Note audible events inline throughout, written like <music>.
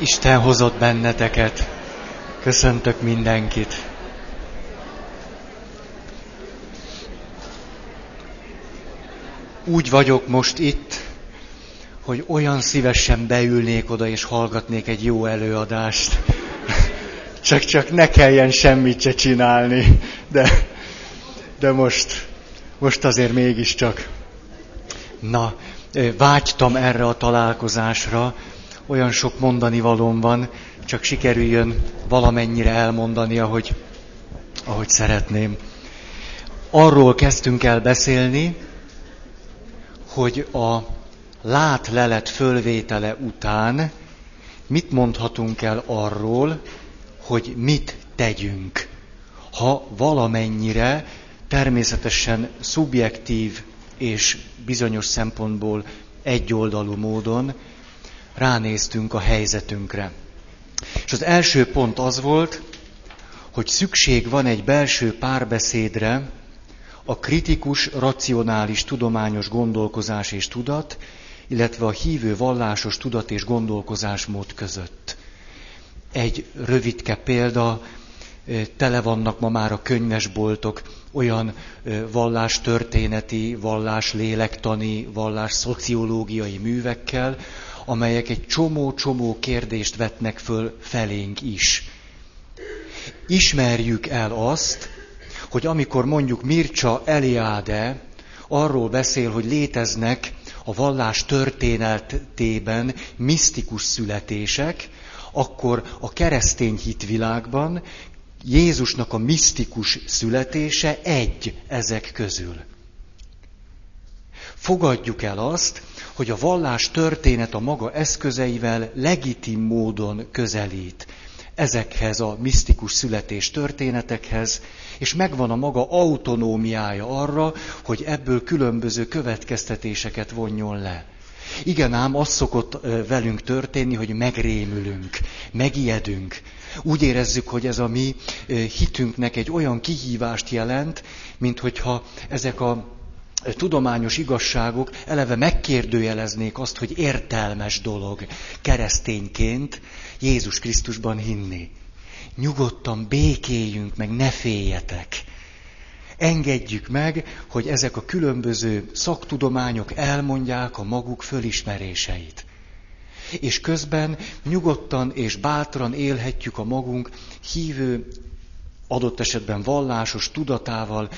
Isten hozott benneteket. Köszöntök mindenkit. Úgy vagyok most itt, hogy olyan szívesen beülnék oda és hallgatnék egy jó előadást. <laughs> Csak, csak ne kelljen semmit se csinálni. De, de most, most azért mégiscsak. Na, vágytam erre a találkozásra, olyan sok mondani valóm van, csak sikerüljön valamennyire elmondani, ahogy, ahogy szeretném. Arról kezdtünk el beszélni, hogy a látlelet fölvétele után mit mondhatunk el arról, hogy mit tegyünk, ha valamennyire természetesen szubjektív és bizonyos szempontból egyoldalú módon ránéztünk a helyzetünkre. És az első pont az volt, hogy szükség van egy belső párbeszédre a kritikus, racionális, tudományos gondolkozás és tudat, illetve a hívő vallásos tudat és gondolkozásmód között. Egy rövidke példa, tele vannak ma már a könyvesboltok olyan vallás történeti, vallás lélektani, vallás szociológiai művekkel, amelyek egy csomó-csomó kérdést vetnek föl felénk is. Ismerjük el azt, hogy amikor mondjuk Mircea Eliade arról beszél, hogy léteznek a vallás történetében misztikus születések, akkor a keresztény hitvilágban Jézusnak a misztikus születése egy ezek közül. Fogadjuk el azt, hogy a vallás történet a maga eszközeivel legitim módon közelít ezekhez a misztikus születés történetekhez, és megvan a maga autonómiája arra, hogy ebből különböző következtetéseket vonjon le. Igen ám, az szokott velünk történni, hogy megrémülünk, megijedünk. Úgy érezzük, hogy ez a mi hitünknek egy olyan kihívást jelent, mint hogyha ezek a tudományos igazságok eleve megkérdőjeleznék azt, hogy értelmes dolog keresztényként Jézus Krisztusban hinni. Nyugodtan békéljünk meg, ne féljetek. Engedjük meg, hogy ezek a különböző szaktudományok elmondják a maguk fölismeréseit. És közben nyugodtan és bátran élhetjük a magunk hívő adott esetben vallásos tudatával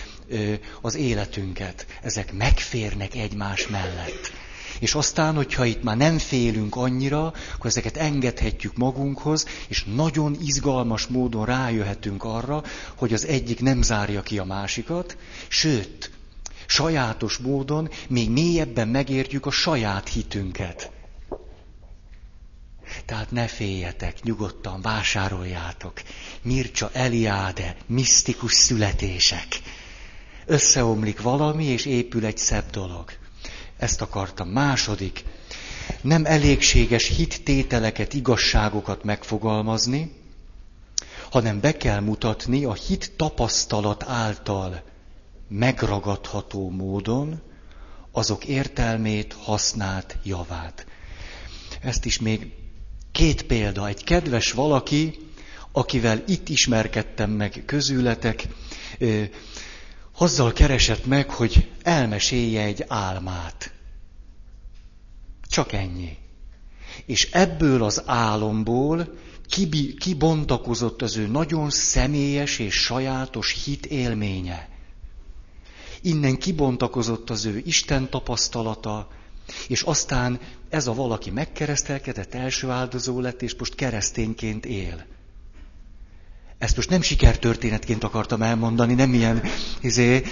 az életünket. Ezek megférnek egymás mellett. És aztán, hogyha itt már nem félünk annyira, akkor ezeket engedhetjük magunkhoz, és nagyon izgalmas módon rájöhetünk arra, hogy az egyik nem zárja ki a másikat, sőt, sajátos módon még mélyebben megértjük a saját hitünket. Tehát ne féljetek, nyugodtan vásároljátok. Mircsa Eliáde, misztikus születések. Összeomlik valami, és épül egy szebb dolog. Ezt akartam. Második, nem elégséges hittételeket, igazságokat megfogalmazni, hanem be kell mutatni a hit tapasztalat által megragadható módon azok értelmét, hasznát, javát. Ezt is még Két példa. Egy kedves valaki, akivel itt ismerkedtem meg közületek, azzal keresett meg, hogy elmesélje egy álmát. Csak ennyi. És ebből az álomból kibontakozott az ő nagyon személyes és sajátos hit élménye. Innen kibontakozott az ő Isten tapasztalata, és aztán ez a valaki megkeresztelkedett, első áldozó lett, és most keresztényként él. Ezt most nem sikertörténetként akartam elmondani, nem ilyen izé,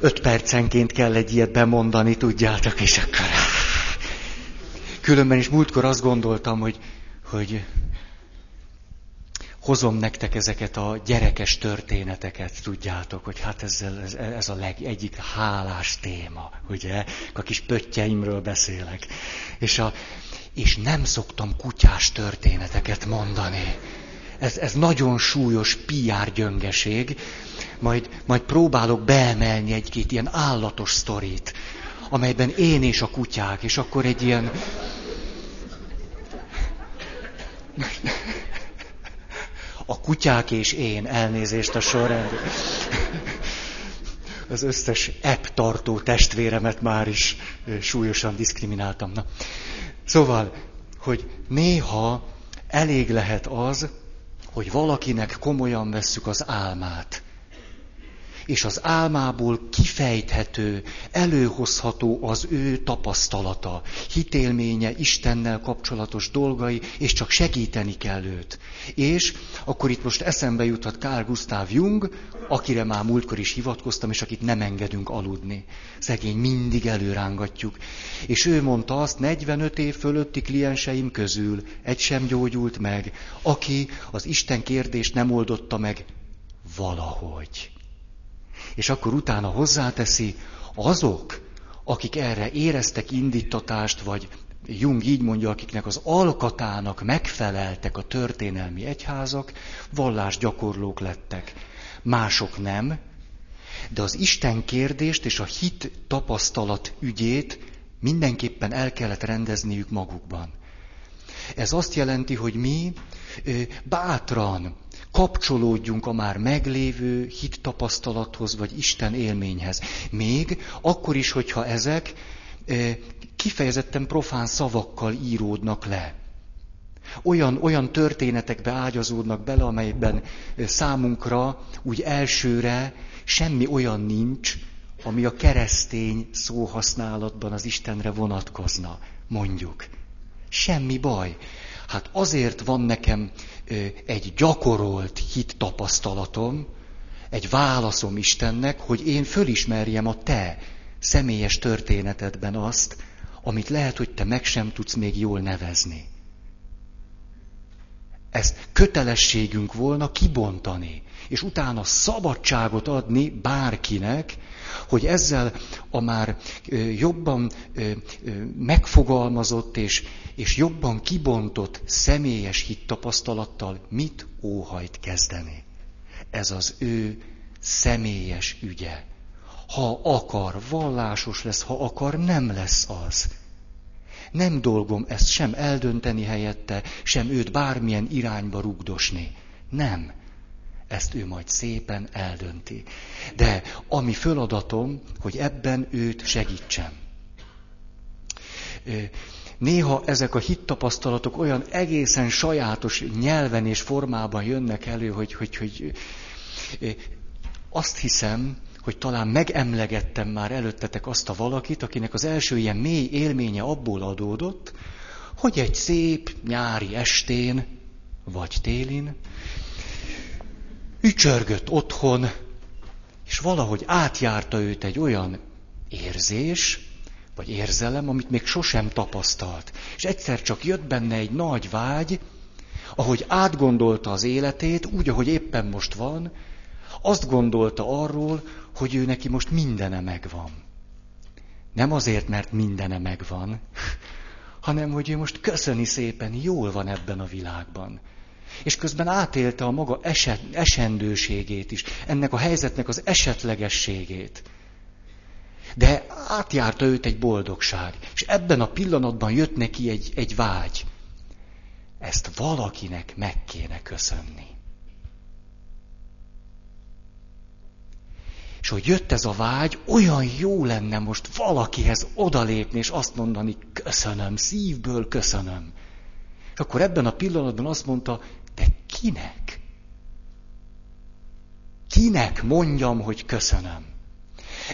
öt percenként kell egy ilyet bemondani, tudjátok, és akkor... Különben is múltkor azt gondoltam, hogy, hogy hozom nektek ezeket a gyerekes történeteket, tudjátok, hogy hát ezzel, ez, ez a leg, egyik hálás téma, ugye, a kis pöttyeimről beszélek. És, a, és nem szoktam kutyás történeteket mondani. Ez, ez nagyon súlyos PR gyöngeség, majd, majd próbálok beemelni egy-két ilyen állatos sztorit, amelyben én és a kutyák, és akkor egy ilyen A kutyák és én, elnézést a sorrend. Az összes app tartó testvéremet már is súlyosan diszkrimináltam. Na. Szóval, hogy néha elég lehet az, hogy valakinek komolyan vesszük az álmát és az álmából kifejthető, előhozható az ő tapasztalata, hitélménye, Istennel kapcsolatos dolgai, és csak segíteni kell őt. És akkor itt most eszembe juthat Carl Gustav Jung, akire már múltkor is hivatkoztam, és akit nem engedünk aludni. Szegény mindig előrángatjuk. És ő mondta azt, 45 év fölötti klienseim közül egy sem gyógyult meg, aki az Isten kérdést nem oldotta meg valahogy. És akkor utána hozzáteszi, azok, akik erre éreztek indítatást, vagy Jung így mondja, akiknek az alkatának megfeleltek a történelmi egyházak, vallásgyakorlók lettek. Mások nem, de az Isten kérdést és a hit tapasztalat ügyét mindenképpen el kellett rendezniük magukban. Ez azt jelenti, hogy mi bátran, kapcsolódjunk a már meglévő hit tapasztalathoz, vagy Isten élményhez. Még akkor is, hogyha ezek kifejezetten profán szavakkal íródnak le. Olyan, olyan történetekbe ágyazódnak bele, amelyben számunkra úgy elsőre semmi olyan nincs, ami a keresztény szóhasználatban az Istenre vonatkozna, mondjuk. Semmi baj. Hát azért van nekem egy gyakorolt hit tapasztalatom, egy válaszom Istennek, hogy én fölismerjem a te személyes történetedben azt, amit lehet, hogy te meg sem tudsz még jól nevezni. Ezt kötelességünk volna kibontani, és utána szabadságot adni bárkinek, hogy ezzel a már jobban megfogalmazott és, és jobban kibontott személyes hittapasztalattal mit óhajt kezdeni. Ez az ő személyes ügye. Ha akar, vallásos lesz, ha akar, nem lesz az. Nem dolgom ezt sem eldönteni helyette, sem őt bármilyen irányba rugdosni. Nem ezt ő majd szépen eldönti. De ami föladatom, hogy ebben őt segítsem. Néha ezek a hittapasztalatok olyan egészen sajátos nyelven és formában jönnek elő, hogy, hogy, hogy azt hiszem, hogy talán megemlegettem már előttetek azt a valakit, akinek az első ilyen mély élménye abból adódott, hogy egy szép nyári estén, vagy télin, ücsörgött otthon, és valahogy átjárta őt egy olyan érzés, vagy érzelem, amit még sosem tapasztalt. És egyszer csak jött benne egy nagy vágy, ahogy átgondolta az életét, úgy, ahogy éppen most van, azt gondolta arról, hogy ő neki most mindene megvan. Nem azért, mert mindene megvan, hanem hogy ő most köszöni szépen, jól van ebben a világban. És közben átélte a maga eset, esendőségét is, ennek a helyzetnek az esetlegességét. De átjárta őt egy boldogság, és ebben a pillanatban jött neki egy, egy vágy. Ezt valakinek meg kéne köszönni. És hogy jött ez a vágy, olyan jó lenne most valakihez odalépni, és azt mondani, köszönöm, szívből köszönöm. És akkor ebben a pillanatban azt mondta, de kinek? Kinek mondjam, hogy köszönöm?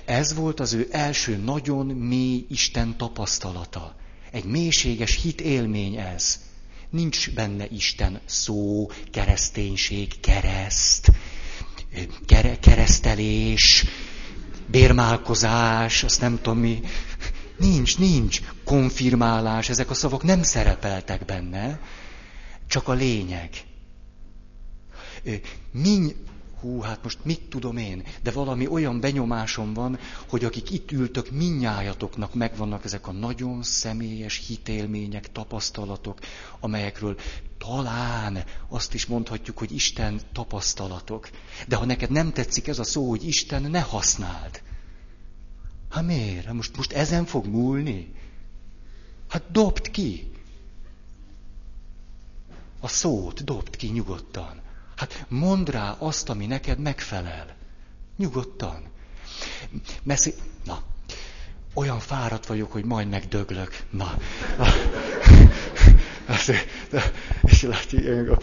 Ez volt az ő első nagyon mély Isten tapasztalata. Egy mélységes hit élmény ez. Nincs benne Isten szó, kereszténység, kereszt, keresztelés, bérmálkozás, azt nem tudom mi. Nincs, nincs. Konfirmálás, ezek a szavak nem szerepeltek benne, csak a lényeg. Min, hú, hát most mit tudom én, de valami olyan benyomásom van, hogy akik itt ültök, minnyájatoknak megvannak ezek a nagyon személyes hitélmények, tapasztalatok, amelyekről talán azt is mondhatjuk, hogy Isten tapasztalatok. De ha neked nem tetszik ez a szó, hogy Isten, ne használd. Hát miért? Hát most, most ezen fog múlni? Hát dobd ki. A szót dobd ki nyugodtan. Hát mondd rá azt, ami neked megfelel. Nyugodtan. Messzi... Na, olyan fáradt vagyok, hogy majd megdöglök. Na. <laughs> és látja,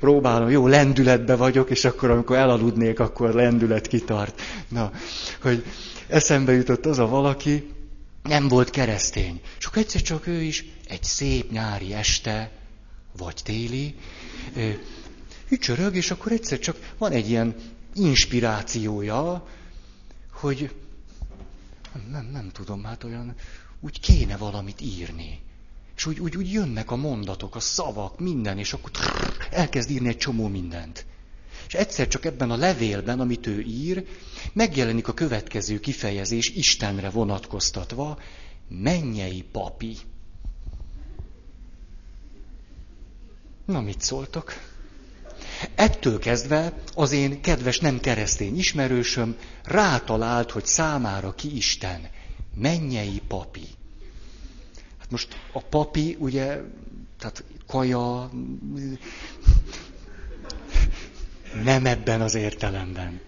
próbálom, jó, lendületbe vagyok, és akkor, amikor elaludnék, akkor lendület kitart. Na, hogy eszembe jutott az a valaki, nem volt keresztény. Akkor egyszer csak ő is egy szép nyári este, vagy téli, ücsörög, és akkor egyszer csak van egy ilyen inspirációja, hogy nem, nem, tudom, hát olyan, úgy kéne valamit írni. És úgy, úgy, úgy jönnek a mondatok, a szavak, minden, és akkor elkezd írni egy csomó mindent. És egyszer csak ebben a levélben, amit ő ír, megjelenik a következő kifejezés Istenre vonatkoztatva, mennyei papi. Na, mit szóltok? Ettől kezdve az én kedves nem keresztény ismerősöm rátalált, hogy számára ki Isten. Mennyei papi. Hát most a papi, ugye, tehát kaja, nem ebben az értelemben.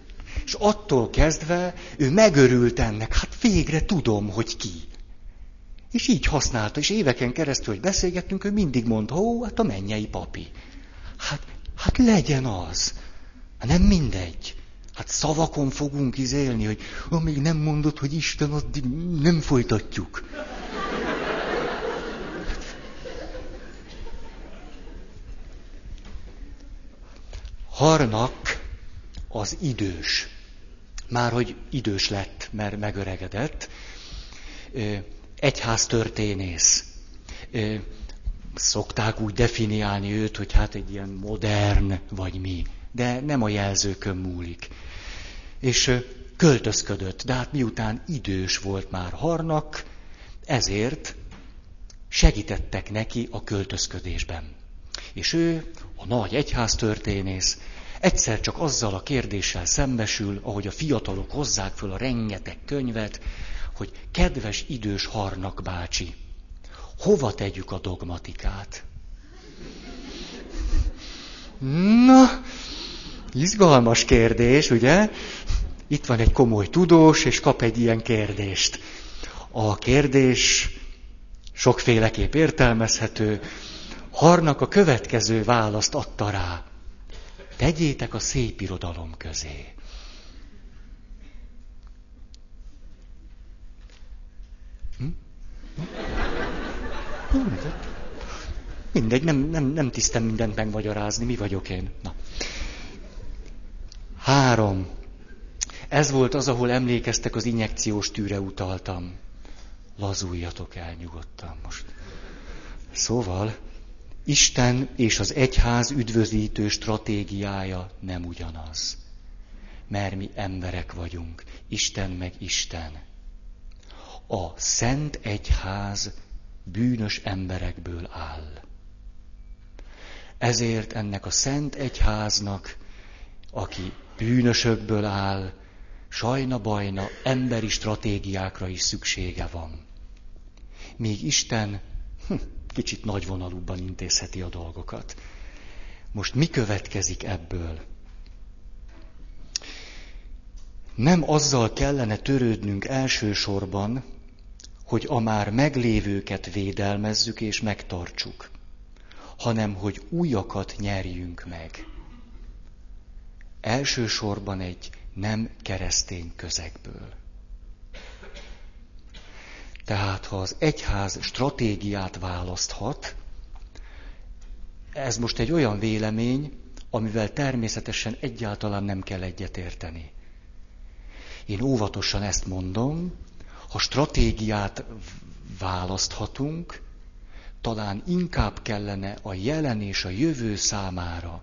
És attól kezdve ő megörült ennek, hát végre tudom, hogy ki. És így használta, és éveken keresztül, hogy beszélgettünk, ő mindig mondta, ó, hát a mennyei papi. Hát, hát legyen az. Hát nem mindegy. Hát szavakon fogunk izélni, hogy amíg nem mondod, hogy Isten, addig nem folytatjuk. Harnak az idős. Már hogy idős lett, mert megöregedett. Egyháztörténész. Szokták úgy definiálni őt, hogy hát egy ilyen modern vagy mi. De nem a jelzőkön múlik. És költözködött, de hát miután idős volt már harnak, ezért segítettek neki a költözködésben. És ő, a nagy egyháztörténész, egyszer csak azzal a kérdéssel szembesül, ahogy a fiatalok hozzák föl a rengeteg könyvet, hogy kedves idős harnak bácsi, hova tegyük a dogmatikát? Na, izgalmas kérdés, ugye? Itt van egy komoly tudós, és kap egy ilyen kérdést. A kérdés sokféleképp értelmezhető. Harnak a következő választ adta rá. Tegyétek a szép irodalom közé. Hm? Mindegy, nem, nem, nem tisztem mindent megmagyarázni, mi vagyok én. Na. Három. Ez volt az, ahol emlékeztek, az injekciós tűre utaltam. Lazuljatok el nyugodtan most. Szóval, Isten és az egyház üdvözítő stratégiája nem ugyanaz. Mert mi emberek vagyunk, Isten meg Isten. A szent egyház bűnös emberekből áll. Ezért ennek a szent egyháznak, aki bűnösökből áll, sajna-bajna emberi stratégiákra is szüksége van. Míg Isten hm, kicsit nagyvonalúbban intézheti a dolgokat. Most mi következik ebből? Nem azzal kellene törődnünk elsősorban, hogy a már meglévőket védelmezzük és megtartsuk, hanem hogy újakat nyerjünk meg. Elsősorban egy nem keresztény közegből. Tehát ha az egyház stratégiát választhat, ez most egy olyan vélemény, amivel természetesen egyáltalán nem kell egyetérteni. Én óvatosan ezt mondom, ha stratégiát választhatunk, talán inkább kellene a jelen és a jövő számára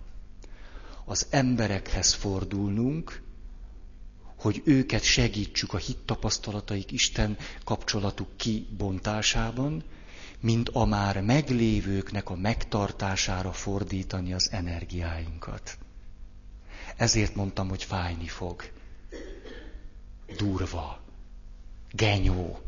az emberekhez fordulnunk, hogy őket segítsük a hittapasztalataik Isten kapcsolatuk kibontásában, mint a már meglévőknek a megtartására fordítani az energiáinkat. Ezért mondtam, hogy fájni fog. Durva. Genyó.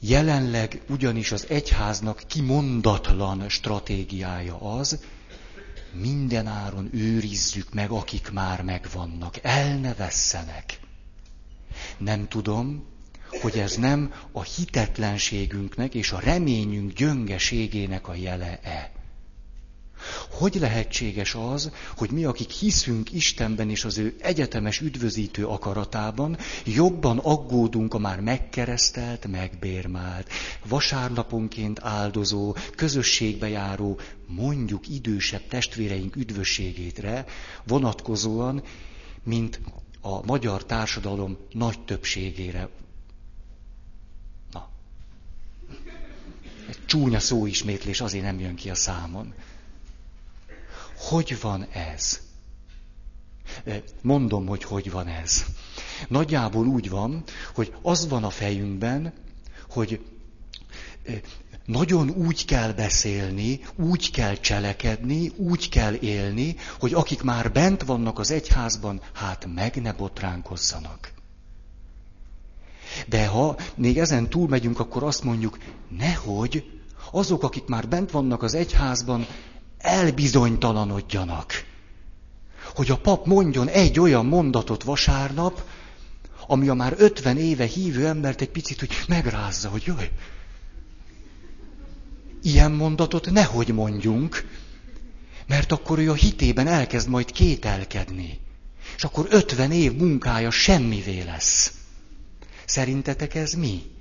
Jelenleg ugyanis az egyháznak kimondatlan stratégiája az, minden áron őrizzük meg, akik már megvannak, el ne vesszenek. Nem tudom, hogy ez nem a hitetlenségünknek és a reményünk gyöngeségének a jele-e. Hogy lehetséges az, hogy mi, akik hiszünk Istenben és az ő egyetemes üdvözítő akaratában, jobban aggódunk a már megkeresztelt, megbérmált, vasárnaponként áldozó, közösségbe járó, mondjuk idősebb testvéreink üdvösségétre vonatkozóan, mint a magyar társadalom nagy többségére. Na. Egy csúnya szóismétlés azért nem jön ki a számon. Hogy van ez? Mondom, hogy hogy van ez. Nagyjából úgy van, hogy az van a fejünkben, hogy nagyon úgy kell beszélni, úgy kell cselekedni, úgy kell élni, hogy akik már bent vannak az egyházban, hát meg ne botránkozzanak. De ha még ezen túl megyünk, akkor azt mondjuk, nehogy azok, akik már bent vannak az egyházban, elbizonytalanodjanak. Hogy a pap mondjon egy olyan mondatot vasárnap, ami a már ötven éve hívő embert egy picit hogy megrázza, hogy jaj, ilyen mondatot nehogy mondjunk, mert akkor ő a hitében elkezd majd kételkedni. És akkor ötven év munkája semmivé lesz. Szerintetek ez mi?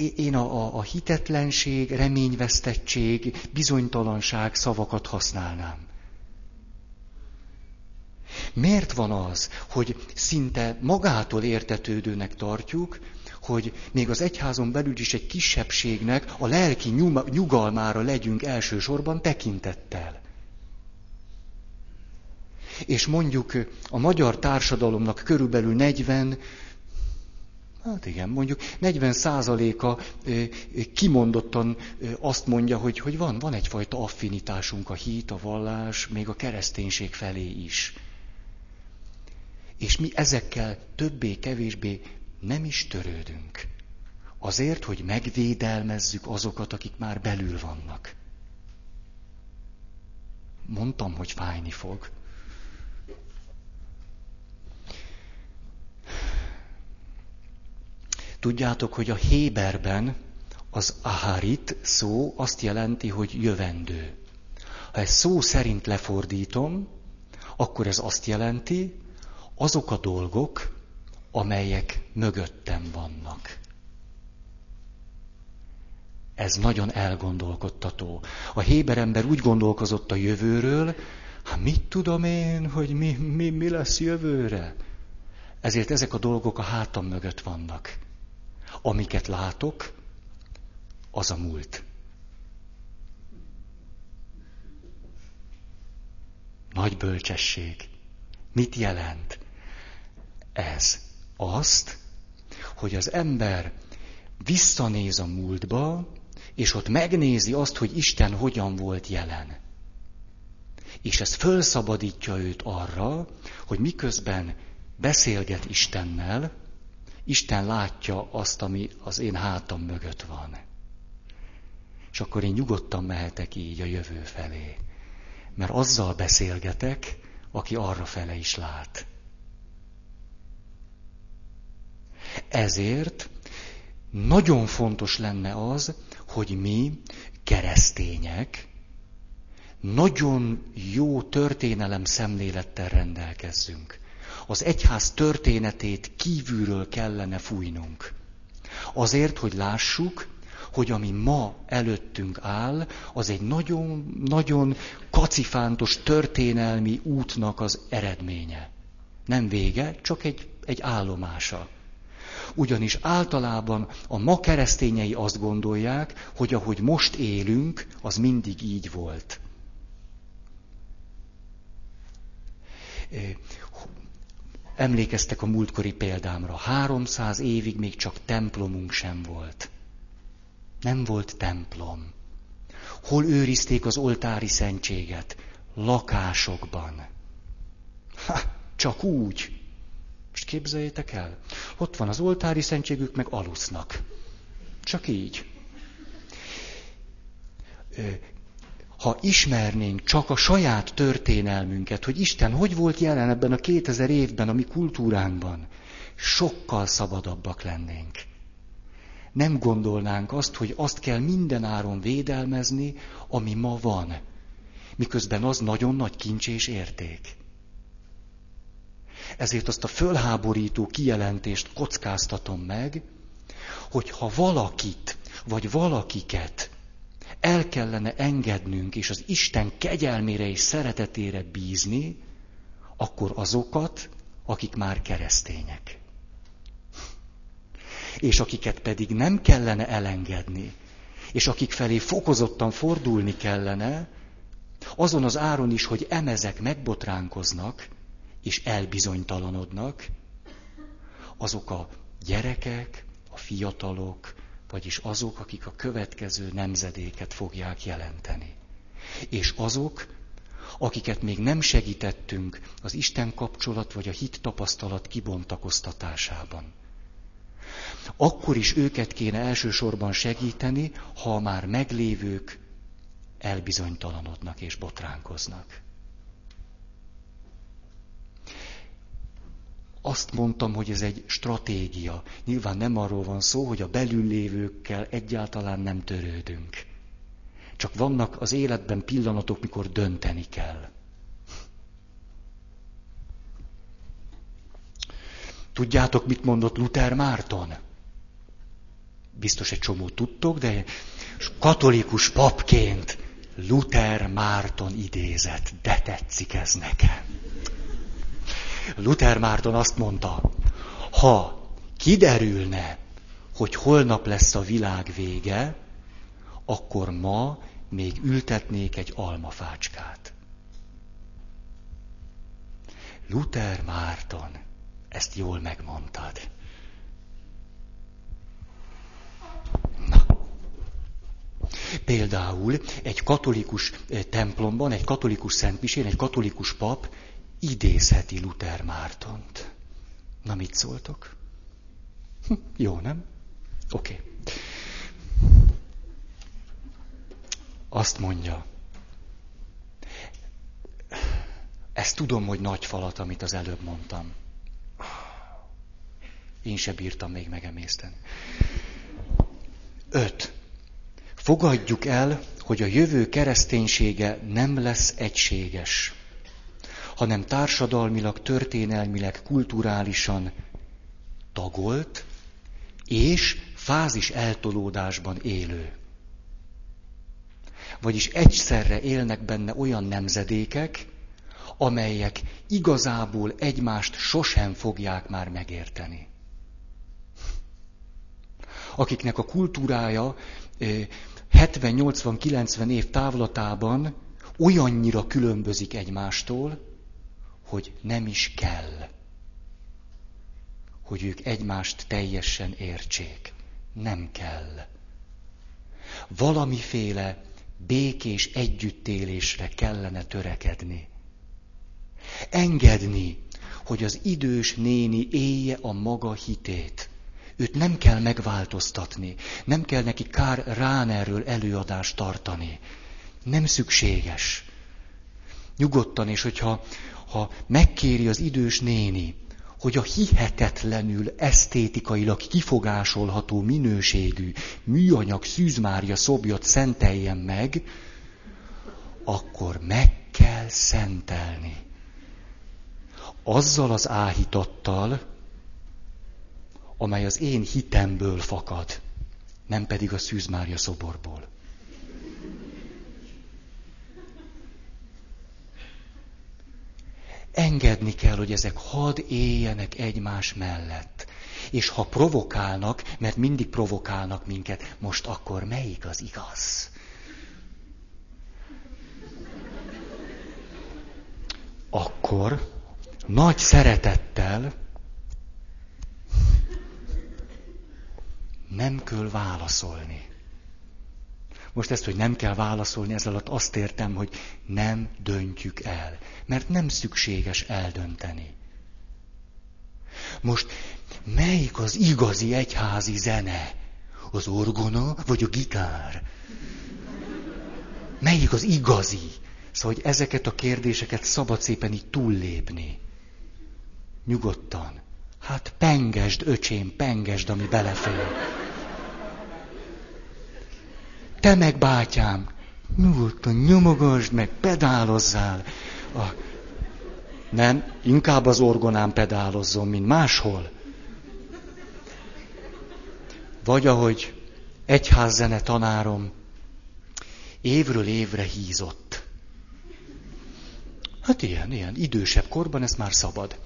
Én a, a, hitetlenség, reményvesztettség, bizonytalanság szavakat használnám. Miért van az, hogy szinte magától értetődőnek tartjuk, hogy még az egyházon belül is egy kisebbségnek a lelki nyugalmára legyünk elsősorban tekintettel. És mondjuk a magyar társadalomnak körülbelül 40 Hát igen, mondjuk 40%-a kimondottan azt mondja, hogy, hogy van, van egyfajta affinitásunk a hit, a vallás, még a kereszténység felé is. És mi ezekkel többé-kevésbé nem is törődünk. Azért, hogy megvédelmezzük azokat, akik már belül vannak. Mondtam, hogy fájni fog. Tudjátok, hogy a Héberben az aharit szó azt jelenti, hogy jövendő. Ha ezt szó szerint lefordítom, akkor ez azt jelenti, azok a dolgok, amelyek mögöttem vannak. Ez nagyon elgondolkodtató. A Héber ember úgy gondolkozott a jövőről, hát mit tudom én, hogy mi, mi, mi lesz jövőre? Ezért ezek a dolgok a hátam mögött vannak. Amiket látok, az a múlt. Nagy bölcsesség. Mit jelent? Ez azt, hogy az ember visszanéz a múltba, és ott megnézi azt, hogy Isten hogyan volt jelen. És ez fölszabadítja őt arra, hogy miközben beszélget Istennel, Isten látja azt, ami az én hátam mögött van. És akkor én nyugodtan mehetek így a jövő felé. Mert azzal beszélgetek, aki arra fele is lát. Ezért nagyon fontos lenne az, hogy mi, keresztények, nagyon jó történelem szemlélettel rendelkezzünk az egyház történetét kívülről kellene fújnunk. Azért, hogy lássuk, hogy ami ma előttünk áll, az egy nagyon, nagyon kacifántos történelmi útnak az eredménye. Nem vége, csak egy, egy állomása. Ugyanis általában a ma keresztényei azt gondolják, hogy ahogy most élünk, az mindig így volt. Emlékeztek a múltkori példámra. 300 évig még csak templomunk sem volt. Nem volt templom. Hol őrizték az oltári szentséget? Lakásokban. Ha, csak úgy. Most képzeljétek el, ott van az oltári szentségük, meg alusznak. Csak így. Ha ismernénk csak a saját történelmünket, hogy Isten hogy volt jelen ebben a 2000 évben a mi kultúránkban, sokkal szabadabbak lennénk. Nem gondolnánk azt, hogy azt kell minden áron védelmezni, ami ma van, miközben az nagyon nagy kincs és érték. Ezért azt a fölháborító kijelentést kockáztatom meg, hogy ha valakit, vagy valakiket el kellene engednünk, és az Isten kegyelmére és szeretetére bízni, akkor azokat, akik már keresztények. És akiket pedig nem kellene elengedni, és akik felé fokozottan fordulni kellene, azon az áron is, hogy emezek megbotránkoznak, és elbizonytalanodnak, azok a gyerekek, a fiatalok, vagyis azok, akik a következő nemzedéket fogják jelenteni. És azok, akiket még nem segítettünk az Isten kapcsolat vagy a hit tapasztalat kibontakoztatásában. Akkor is őket kéne elsősorban segíteni, ha már meglévők elbizonytalanodnak és botránkoznak. Azt mondtam, hogy ez egy stratégia. Nyilván nem arról van szó, hogy a belül lévőkkel egyáltalán nem törődünk. Csak vannak az életben pillanatok, mikor dönteni kell. Tudjátok, mit mondott Luther Márton? Biztos egy csomó tudtok, de katolikus papként Luther Márton idézett, de tetszik ez nekem. Luther Márton azt mondta, ha kiderülne, hogy holnap lesz a világ vége, akkor ma még ültetnék egy almafácskát. Luther Márton, ezt jól megmondtad. Na. Például egy katolikus templomban, egy katolikus szentmisén, egy katolikus pap idézheti Luther Mártont. Na, mit szóltok? Hm, jó, nem? Oké. Okay. Azt mondja, ezt tudom, hogy nagy falat, amit az előbb mondtam. Én se bírtam még megemészteni. Öt. Fogadjuk el, hogy a jövő kereszténysége nem lesz egységes hanem társadalmilag, történelmileg, kulturálisan tagolt és fázis eltolódásban élő. Vagyis egyszerre élnek benne olyan nemzedékek, amelyek igazából egymást sosem fogják már megérteni. Akiknek a kultúrája 70-80-90 év távlatában olyannyira különbözik egymástól, hogy nem is kell, hogy ők egymást teljesen értsék. Nem kell. Valamiféle békés együttélésre kellene törekedni. Engedni, hogy az idős néni élje a maga hitét. Őt nem kell megváltoztatni, nem kell neki Kár Ránerről előadást tartani. Nem szükséges. Nyugodtan, és hogyha ha megkéri az idős néni, hogy a hihetetlenül esztétikailag kifogásolható minőségű műanyag szűzmárja szobjat szenteljen meg, akkor meg kell szentelni. Azzal az áhítattal, amely az én hitemből fakad, nem pedig a szűzmárja szoborból. Engedni kell, hogy ezek hadd éljenek egymás mellett. És ha provokálnak, mert mindig provokálnak minket, most akkor melyik az igaz? Akkor nagy szeretettel nem kell válaszolni. Most ezt, hogy nem kell válaszolni, ez alatt azt értem, hogy nem döntjük el. Mert nem szükséges eldönteni. Most melyik az igazi egyházi zene? Az orgona vagy a gitár? Melyik az igazi? Szóval, hogy ezeket a kérdéseket szabad szépen így túllépni. Nyugodtan. Hát pengesd, öcsém, pengesd, ami belefér. Te meg, bátyám, nyugodtan nyomogasd meg, pedálozzál. A... Nem, inkább az orgonán pedálozzon, mint máshol. Vagy ahogy egyházzene tanárom évről évre hízott. Hát ilyen, ilyen, idősebb korban ez már szabad.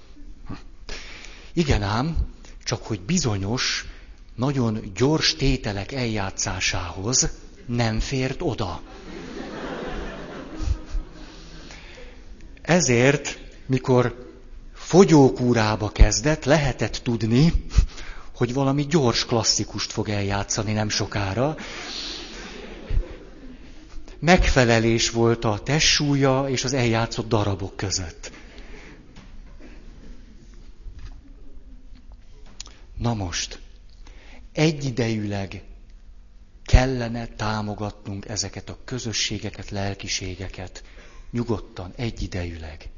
Igen ám, csak hogy bizonyos, nagyon gyors tételek eljátszásához nem fért oda. Ezért, mikor fogyókúrába kezdett, lehetett tudni, hogy valami gyors klasszikust fog eljátszani nem sokára. Megfelelés volt a tessúlya és az eljátszott darabok között. Na most, egyidejűleg kellene támogatnunk ezeket a közösségeket, lelkiségeket, nyugodtan, egyidejűleg.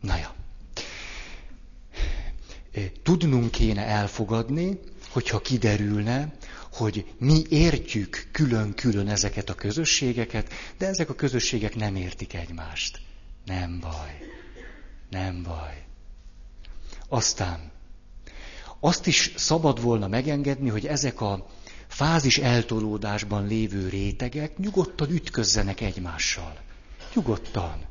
Na ja. Tudnunk kéne elfogadni, hogyha kiderülne, hogy mi értjük külön-külön ezeket a közösségeket, de ezek a közösségek nem értik egymást. Nem baj. Nem baj. Aztán azt is szabad volna megengedni, hogy ezek a fázis eltolódásban lévő rétegek nyugodtan ütközzenek egymással. Nyugodtan.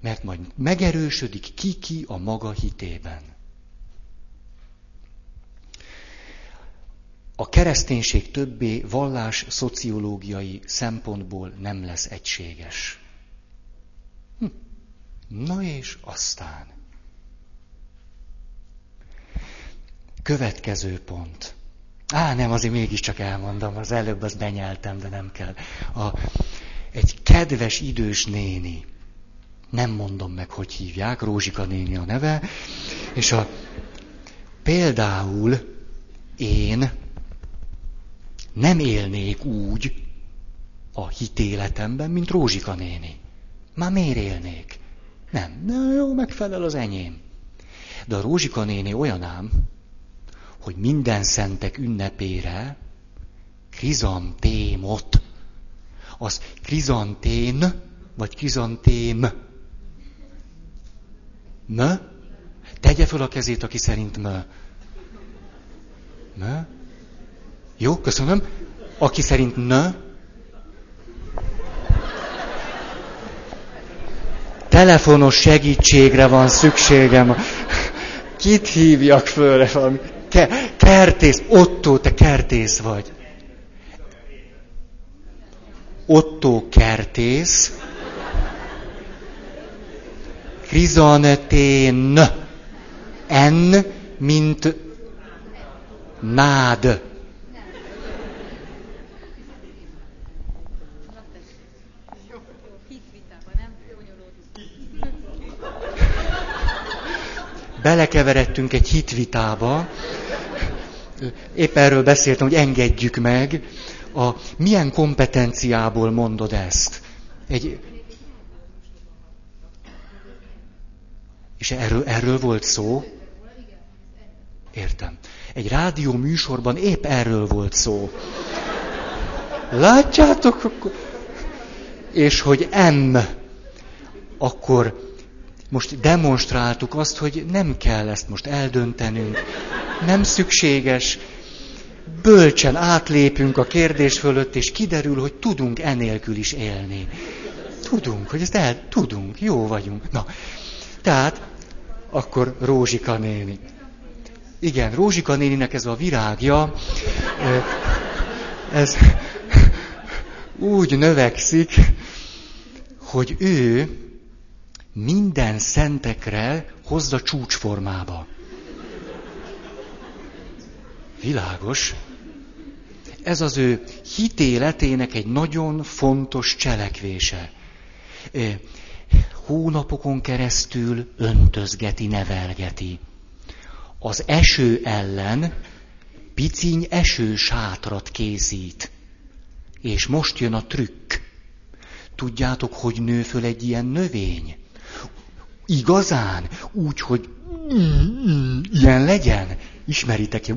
Mert majd megerősödik ki-ki a maga hitében. A kereszténység többé vallás szociológiai szempontból nem lesz egységes. Hm. Na és aztán. Következő pont. Á, nem, azért mégiscsak elmondom, az előbb azt benyeltem, de nem kell. A, egy kedves idős néni, nem mondom meg, hogy hívják, Rózsika néni a neve, és a, például én nem élnék úgy a hitéletemben, mint Rózsika néni. Már miért élnék? Nem, de jó, megfelel az enyém. De a Rózsika néni olyan ám, hogy minden szentek ünnepére krizantémot, az krizantén, vagy krizantém. M? Tegye fel a kezét, aki szerint m. M? Jó, köszönöm. Aki szerint n. Telefonos segítségre van szükségem. Kit hívjak fölre valami? Ke- kertész, Otto, te kertész vagy. Otto kertész. Krizantén. N, mint nád. Belekeveredtünk egy hitvitába, épp erről beszéltem, hogy engedjük meg. A milyen kompetenciából mondod ezt? Egy... És erről, erről volt szó? Értem. Egy rádió műsorban épp erről volt szó. Látjátok? És hogy M, akkor most demonstráltuk azt, hogy nem kell ezt most eldöntenünk, nem szükséges, bölcsen átlépünk a kérdés fölött, és kiderül, hogy tudunk enélkül is élni. Tudunk, hogy ezt el tudunk, jó vagyunk. Na, tehát, akkor Rózsika néni. Igen, Rózsika néninek ez a virágja, ez <laughs> úgy növekszik, hogy ő minden szentekre hozza csúcsformába. Világos. Ez az ő hitéletének egy nagyon fontos cselekvése. hónapokon keresztül öntözgeti, nevelgeti. Az eső ellen piciny esősátrat készít. És most jön a trükk. Tudjátok, hogy nő föl egy ilyen növény? Igazán, úgy, hogy ilyen legyen. Ismeritek?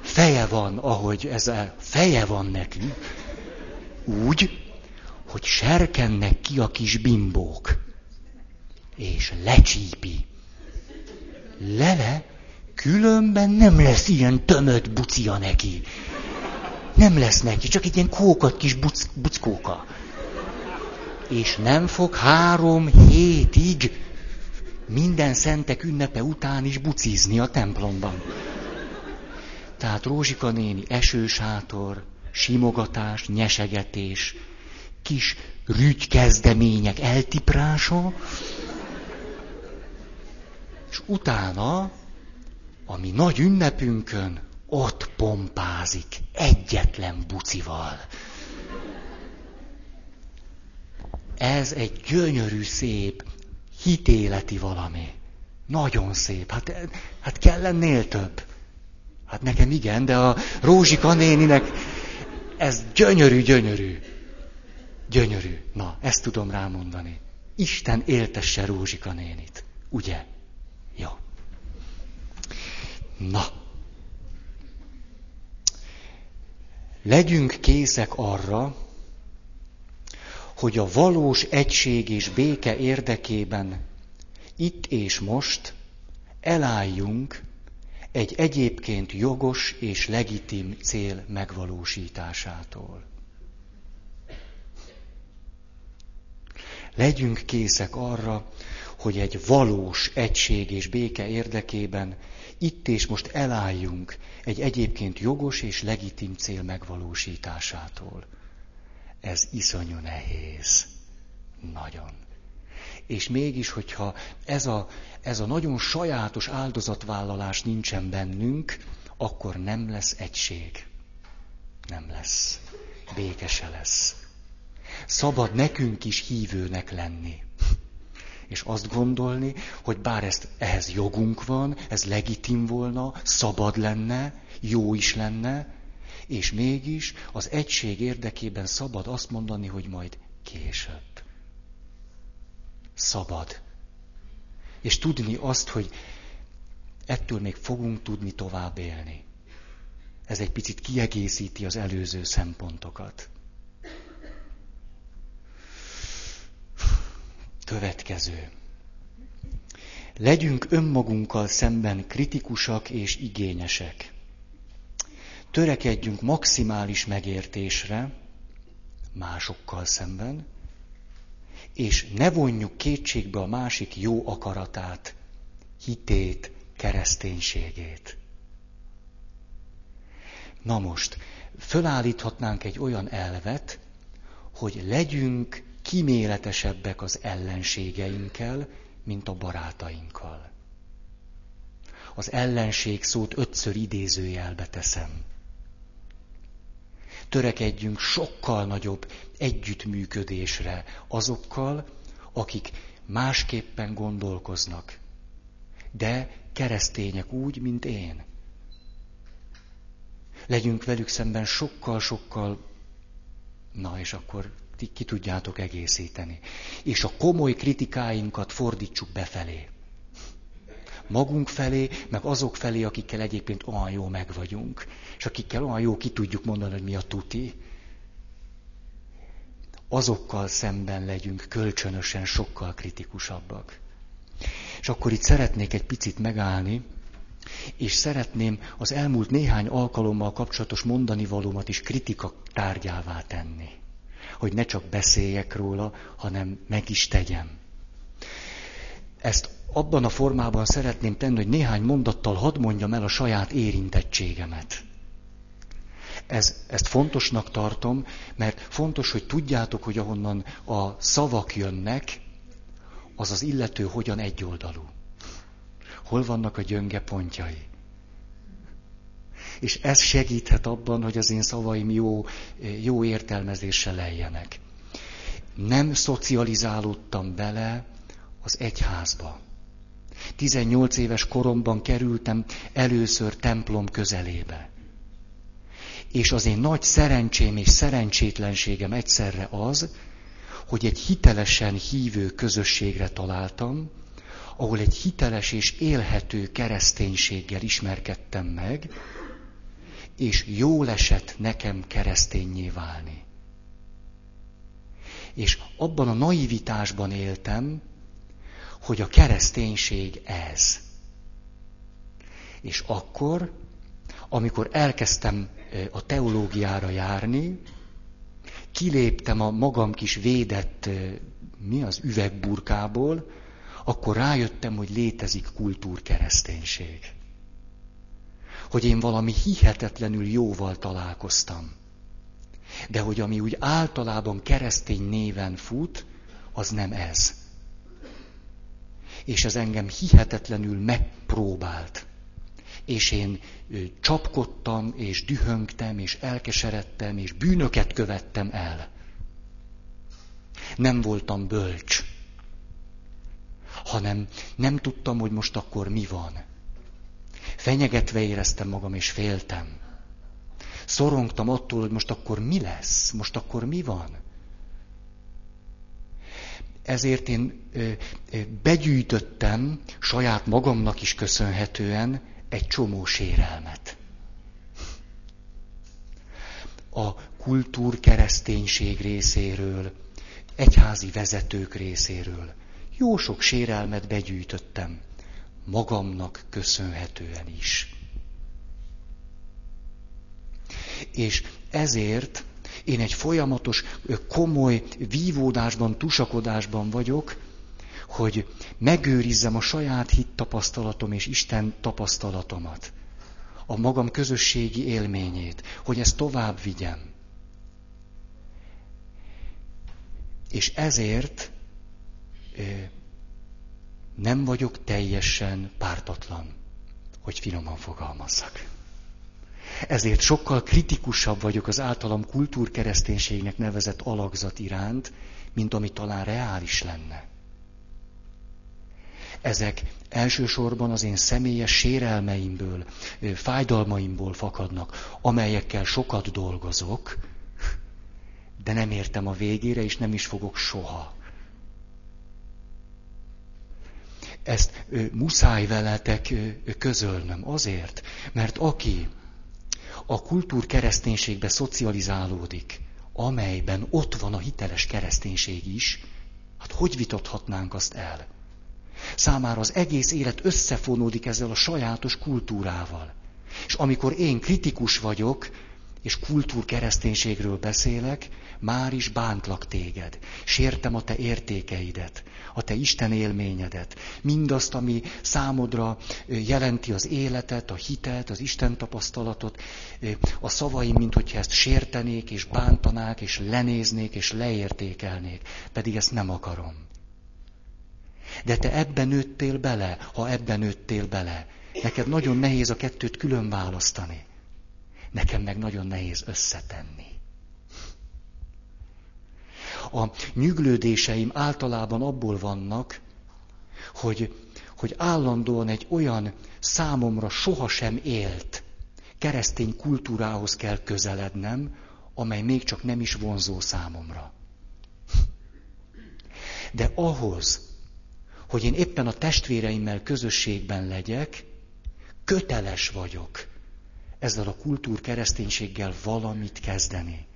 Feje van, ahogy ez a feje van neki. Úgy, hogy serkennek ki a kis bimbók. És lecsípi. Lele, különben nem lesz ilyen tömött bucia neki. Nem lesz neki, csak egy ilyen kókat kis buc, buckóka. És nem fog három hétig minden szentek ünnepe után is bucizni a templomban. Tehát Rózsika néni esősátor, simogatás, nyesegetés, kis rügykezdemények eltiprása, és utána, ami nagy ünnepünkön, ott pompázik, egyetlen bucival. Ez egy gyönyörű, szép, hitéleti valami. Nagyon szép. Hát, hát kell ennél több. Hát nekem igen, de a Rózsika néninek ez gyönyörű, gyönyörű. Gyönyörű. Na, ezt tudom rámondani. Isten éltesse Rózsika nénit. Ugye? Jó. Na. Legyünk készek arra, hogy a valós egység és béke érdekében itt és most elálljunk egy egyébként jogos és legitim cél megvalósításától. Legyünk készek arra, hogy egy valós egység és béke érdekében itt és most elálljunk egy egyébként jogos és legitim cél megvalósításától. Ez iszonyú nehéz. Nagyon. És mégis, hogyha ez a, ez a nagyon sajátos áldozatvállalás nincsen bennünk, akkor nem lesz egység. Nem lesz. Békese lesz. Szabad nekünk is hívőnek lenni. És azt gondolni, hogy bár ezt, ehhez jogunk van, ez legitim volna, szabad lenne, jó is lenne, és mégis az egység érdekében szabad azt mondani, hogy majd később. Szabad. És tudni azt, hogy ettől még fogunk tudni tovább élni. Ez egy picit kiegészíti az előző szempontokat. Következő. Legyünk önmagunkkal szemben kritikusak és igényesek. Törekedjünk maximális megértésre másokkal szemben, és ne vonjuk kétségbe a másik jó akaratát, hitét, kereszténységét. Na most, fölállíthatnánk egy olyan elvet, hogy legyünk kiméletesebbek az ellenségeinkkel, mint a barátainkkal. Az ellenség szót ötször idézőjelbe teszem. Törekedjünk sokkal nagyobb együttműködésre azokkal, akik másképpen gondolkoznak, de keresztények úgy, mint én. Legyünk velük szemben sokkal-sokkal, na és akkor ti ki tudjátok egészíteni. És a komoly kritikáinkat fordítsuk befelé. Magunk felé, meg azok felé, akikkel egyébként olyan jó meg vagyunk. És akikkel olyan jó ki tudjuk mondani, hogy mi a tuti. Azokkal szemben legyünk kölcsönösen sokkal kritikusabbak. És akkor itt szeretnék egy picit megállni, és szeretném az elmúlt néhány alkalommal kapcsolatos mondani valómat is kritika tárgyává tenni hogy ne csak beszéljek róla, hanem meg is tegyem. Ezt abban a formában szeretném tenni, hogy néhány mondattal hadd mondjam el a saját érintettségemet. Ez, ezt fontosnak tartom, mert fontos, hogy tudjátok, hogy ahonnan a szavak jönnek, az az illető hogyan egyoldalú. Hol vannak a gyönge pontjai. És ez segíthet abban, hogy az én szavaim jó, jó értelmezéssel lejjenek. nem szocializálódtam bele az egyházba. 18 éves koromban kerültem először templom közelébe. És az én nagy szerencsém és szerencsétlenségem egyszerre az, hogy egy hitelesen hívő közösségre találtam, ahol egy hiteles és élhető kereszténységgel ismerkedtem meg, és jól esett nekem keresztényé válni. És abban a naivitásban éltem, hogy a kereszténység ez. És akkor, amikor elkezdtem a teológiára járni, kiléptem a magam kis védett, mi az, üvegburkából, akkor rájöttem, hogy létezik kultúrkereszténység. Hogy én valami hihetetlenül jóval találkoztam. De hogy ami úgy általában keresztény néven fut, az nem ez. És ez engem hihetetlenül megpróbált. És én csapkodtam, és dühöngtem, és elkeseredtem, és bűnöket követtem el. Nem voltam bölcs, hanem nem tudtam, hogy most akkor mi van. Fenyegetve éreztem magam, és féltem. Szorongtam attól, hogy most akkor mi lesz, most akkor mi van. Ezért én begyűjtöttem saját magamnak is köszönhetően egy csomó sérelmet. A kultúr kereszténység részéről, egyházi vezetők részéről. Jó sok sérelmet begyűjtöttem, magamnak köszönhetően is. És ezért én egy folyamatos, komoly vívódásban, tusakodásban vagyok, hogy megőrizzem a saját hit tapasztalatom és Isten tapasztalatomat, a magam közösségi élményét, hogy ezt tovább vigyem. És ezért nem vagyok teljesen pártatlan, hogy finoman fogalmazzak. Ezért sokkal kritikusabb vagyok az általam kultúrkereszténységnek nevezett alakzat iránt, mint ami talán reális lenne. Ezek elsősorban az én személyes sérelmeimből, fájdalmaimból fakadnak, amelyekkel sokat dolgozok, de nem értem a végére, és nem is fogok soha. Ezt muszáj veletek közölnöm azért, mert aki a kultúr szocializálódik, amelyben ott van a hiteles kereszténység is, hát hogy vitathatnánk azt el? Számára az egész élet összefonódik ezzel a sajátos kultúrával. És amikor én kritikus vagyok, és kultúr kereszténységről beszélek, már is bántlak téged. Sértem a te értékeidet, a te Isten élményedet, mindazt, ami számodra jelenti az életet, a hitet, az Isten tapasztalatot, a szavaim, mint hogyha ezt sértenék, és bántanák, és lenéznék, és leértékelnék. Pedig ezt nem akarom. De te ebben nőttél bele, ha ebben nőttél bele. Neked nagyon nehéz a kettőt külön választani. Nekem meg nagyon nehéz összetenni. A nyüglődéseim általában abból vannak, hogy, hogy állandóan egy olyan számomra sohasem élt keresztény kultúrához kell közelednem, amely még csak nem is vonzó számomra. De ahhoz, hogy én éppen a testvéreimmel közösségben legyek, köteles vagyok ezzel a kultúr kereszténységgel valamit kezdeni.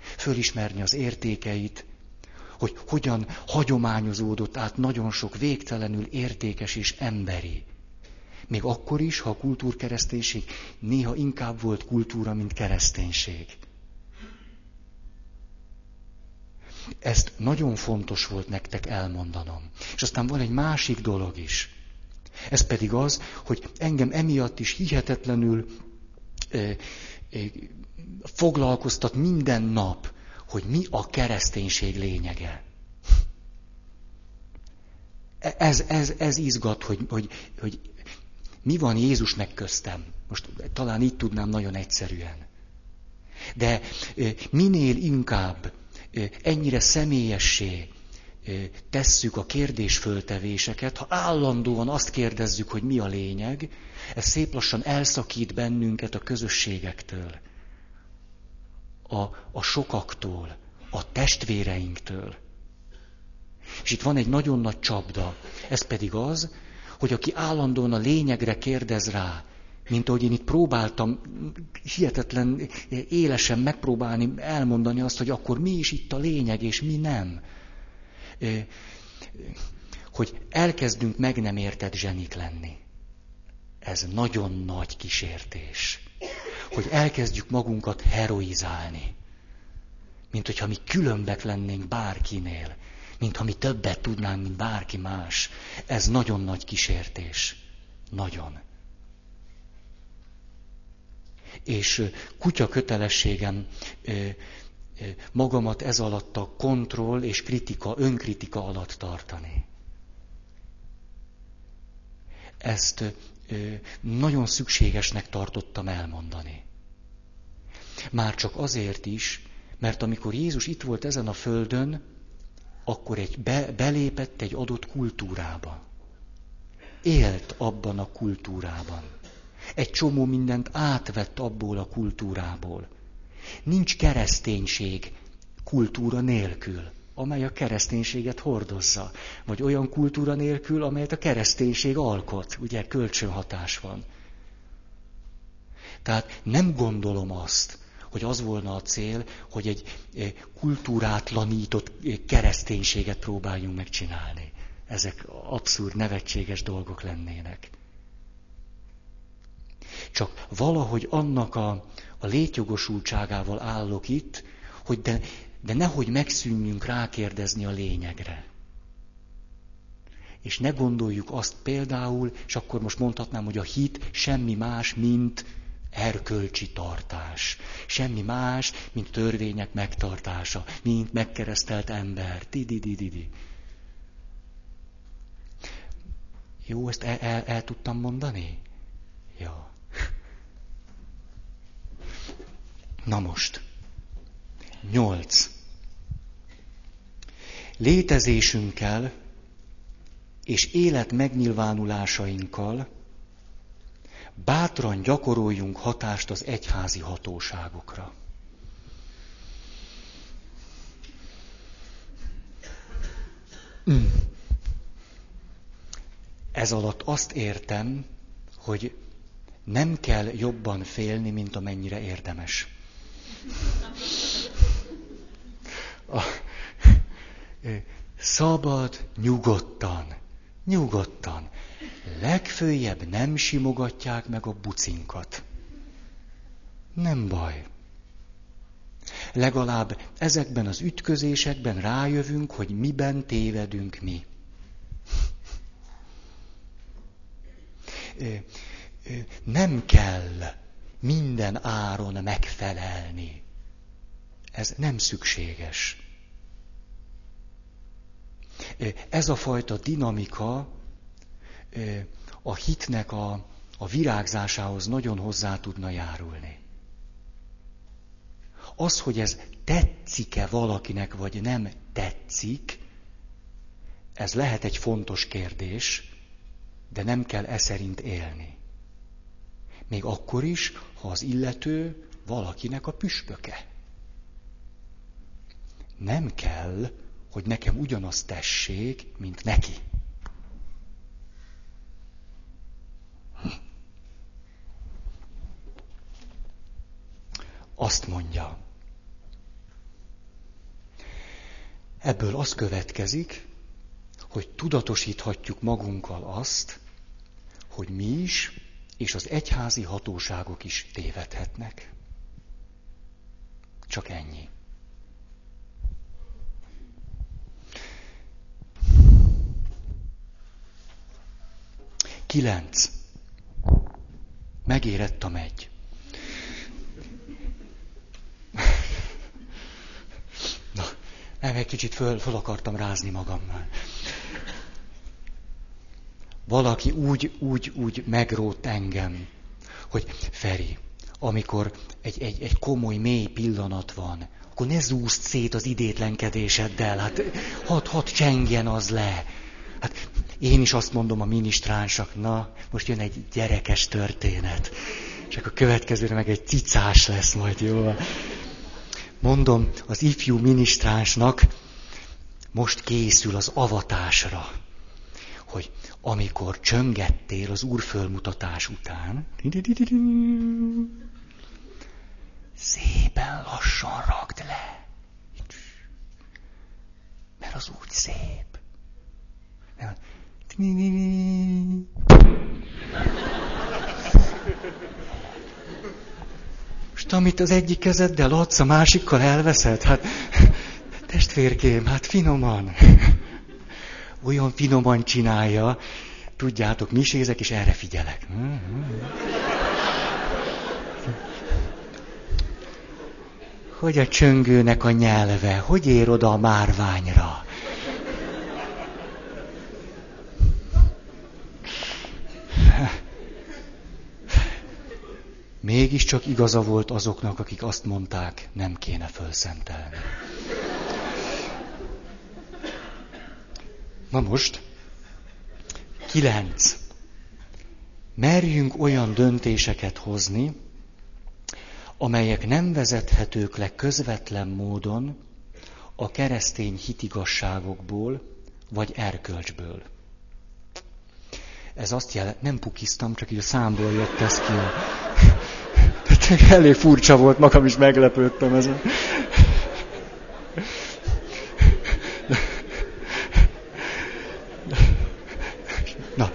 Fölismerni az értékeit, hogy hogyan hagyományozódott át nagyon sok végtelenül értékes és emberi. Még akkor is, ha a kultúrkereszténység néha inkább volt kultúra, mint kereszténység. Ezt nagyon fontos volt nektek elmondanom. És aztán van egy másik dolog is. Ez pedig az, hogy engem emiatt is hihetetlenül foglalkoztat minden nap, hogy mi a kereszténység lényege. Ez, ez, ez izgat, hogy, hogy, hogy mi van Jézus meg köztem. Most talán így tudnám nagyon egyszerűen. De minél inkább ennyire személyessé tesszük a kérdésföltevéseket, ha állandóan azt kérdezzük, hogy mi a lényeg, ez szép lassan elszakít bennünket a közösségektől, a, a sokaktól, a testvéreinktől. És itt van egy nagyon nagy csapda, ez pedig az, hogy aki állandóan a lényegre kérdez rá, mint ahogy én itt próbáltam hihetetlen élesen megpróbálni elmondani azt, hogy akkor mi is itt a lényeg, és mi nem. Hogy elkezdünk meg nem értett zsenik lenni. Ez nagyon nagy kísértés. Hogy elkezdjük magunkat heroizálni. Mint hogyha mi különbek lennénk bárkinél. Mint ha mi többet tudnánk, mint bárki más. Ez nagyon nagy kísértés. Nagyon. És kutya kötelességem magamat ez alatt a kontroll és kritika, önkritika alatt tartani. Ezt nagyon szükségesnek tartottam elmondani. Már csak azért is, mert amikor Jézus itt volt ezen a földön, akkor egy be, belépett egy adott kultúrába. Élt abban a kultúrában. Egy csomó mindent átvett abból a kultúrából. Nincs kereszténység kultúra nélkül, amely a kereszténységet hordozza, vagy olyan kultúra nélkül, amelyet a kereszténység alkot. Ugye kölcsönhatás van. Tehát nem gondolom azt, hogy az volna a cél, hogy egy eh, kultúrátlanított eh, kereszténységet próbáljunk megcsinálni. Ezek abszurd, nevetséges dolgok lennének. Csak valahogy annak a, a létjogosultságával állok itt, hogy de, de nehogy megszűnjünk rákérdezni a lényegre. És ne gondoljuk azt például, és akkor most mondhatnám, hogy a hit semmi más, mint erkölcsi tartás. Semmi más, mint törvények megtartása, mint megkeresztelt ember. Di-di-di-di-di. Jó, ezt el, el, el tudtam mondani? Ja. Na most. Nyolc. Létezésünkkel és élet megnyilvánulásainkkal bátran gyakoroljunk hatást az egyházi hatóságokra. Ez alatt azt értem, hogy nem kell jobban félni, mint amennyire érdemes. A, szabad, nyugodtan, nyugodtan. Legfőjebb nem simogatják meg a bucinkat. Nem baj. Legalább ezekben az ütközésekben rájövünk, hogy miben tévedünk mi. Nem kell minden áron megfelelni. Ez nem szükséges. Ez a fajta dinamika a hitnek a, a virágzásához nagyon hozzá tudna járulni. Az, hogy ez tetszik-e valakinek, vagy nem tetszik, ez lehet egy fontos kérdés, de nem kell e szerint élni. Még akkor is, ha az illető valakinek a püspöke. Nem kell, hogy nekem ugyanazt tessék, mint neki. Azt mondja, ebből az következik, hogy tudatosíthatjuk magunkkal azt, hogy mi is és az egyházi hatóságok is tévedhetnek. Csak ennyi. Kilenc. Megérett a megy. <laughs> Na, nem, egy kicsit föl, föl akartam rázni magam valaki úgy, úgy, úgy megrótt engem, hogy Feri, amikor egy, egy, egy komoly, mély pillanat van, akkor ne zúzd szét az idétlenkedéseddel, hát hadd had csengjen az le. Hát én is azt mondom a minisztránsnak, na, most jön egy gyerekes történet. És akkor következőre meg egy cicás lesz majd, jó? Mondom, az ifjú minisztránsnak most készül az avatásra, hogy amikor csöngettél az úrfölmutatás után, szépen lassan ragd le. Mert az úgy szép. Most amit az egyik kezeddel adsz, a másikkal elveszed? Hát testvérkém, hát finoman. Olyan finoman csinálja, tudjátok, misézek, és erre figyelek. Hogy a csöngőnek a nyelve, hogy ér oda a márványra? Mégiscsak igaza volt azoknak, akik azt mondták, nem kéne fölszentelni. Na most, kilenc. Merjünk olyan döntéseket hozni, amelyek nem vezethetők le közvetlen módon a keresztény hitigasságokból vagy erkölcsből. Ez azt jelent, nem pukiztam, csak így a számból jött ez ki. <laughs> Elég furcsa volt, magam is meglepődtem ezen. Na.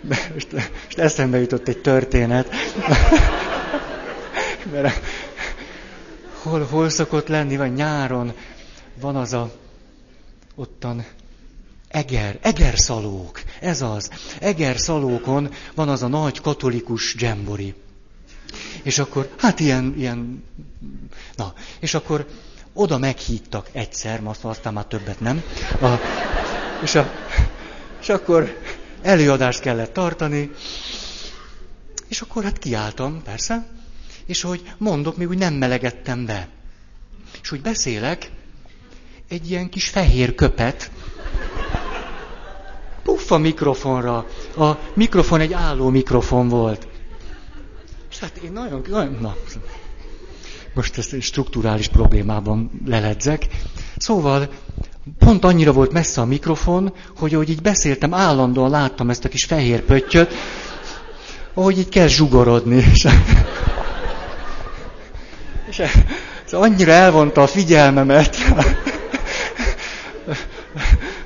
Most, most eszembe jutott egy történet. <laughs> Mert hol, hol szokott lenni, vagy nyáron van az a ottan Eger, egerszalók, ez az. Egerszalókon van az a nagy katolikus dzsembori. És akkor, hát ilyen, ilyen, na, és akkor oda meghívtak egyszer, aztán már többet nem. A, és, a, és akkor előadást kellett tartani, és akkor hát kiálltam, persze, és hogy mondok, még úgy nem melegettem be. És úgy beszélek, egy ilyen kis fehér köpet, puff a mikrofonra. A mikrofon egy álló mikrofon volt. És hát én nagyon, nagyon na, most ezt egy strukturális problémában leledzek. Szóval pont annyira volt messze a mikrofon, hogy ahogy így beszéltem, állandóan láttam ezt a kis fehér pöttyöt, ahogy így kell zsugorodni. És, és ez annyira elvonta a figyelmemet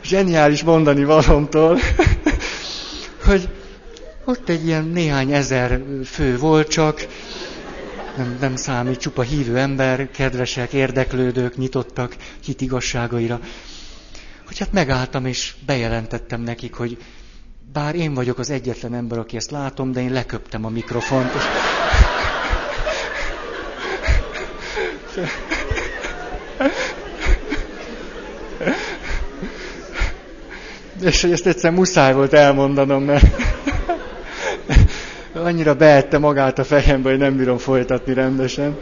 zseniális mondani valomtól, hogy ott egy ilyen néhány ezer fő volt csak, nem, nem számít, csupa hívő ember, kedvesek, érdeklődők, nyitottak hit igazságaira. Hogy hát megálltam és bejelentettem nekik, hogy bár én vagyok az egyetlen ember, aki ezt látom, de én leköptem a mikrofont. És... És hogy ezt egyszer muszáj volt elmondanom, mert annyira beette magát a fejembe, hogy nem bírom folytatni rendesen.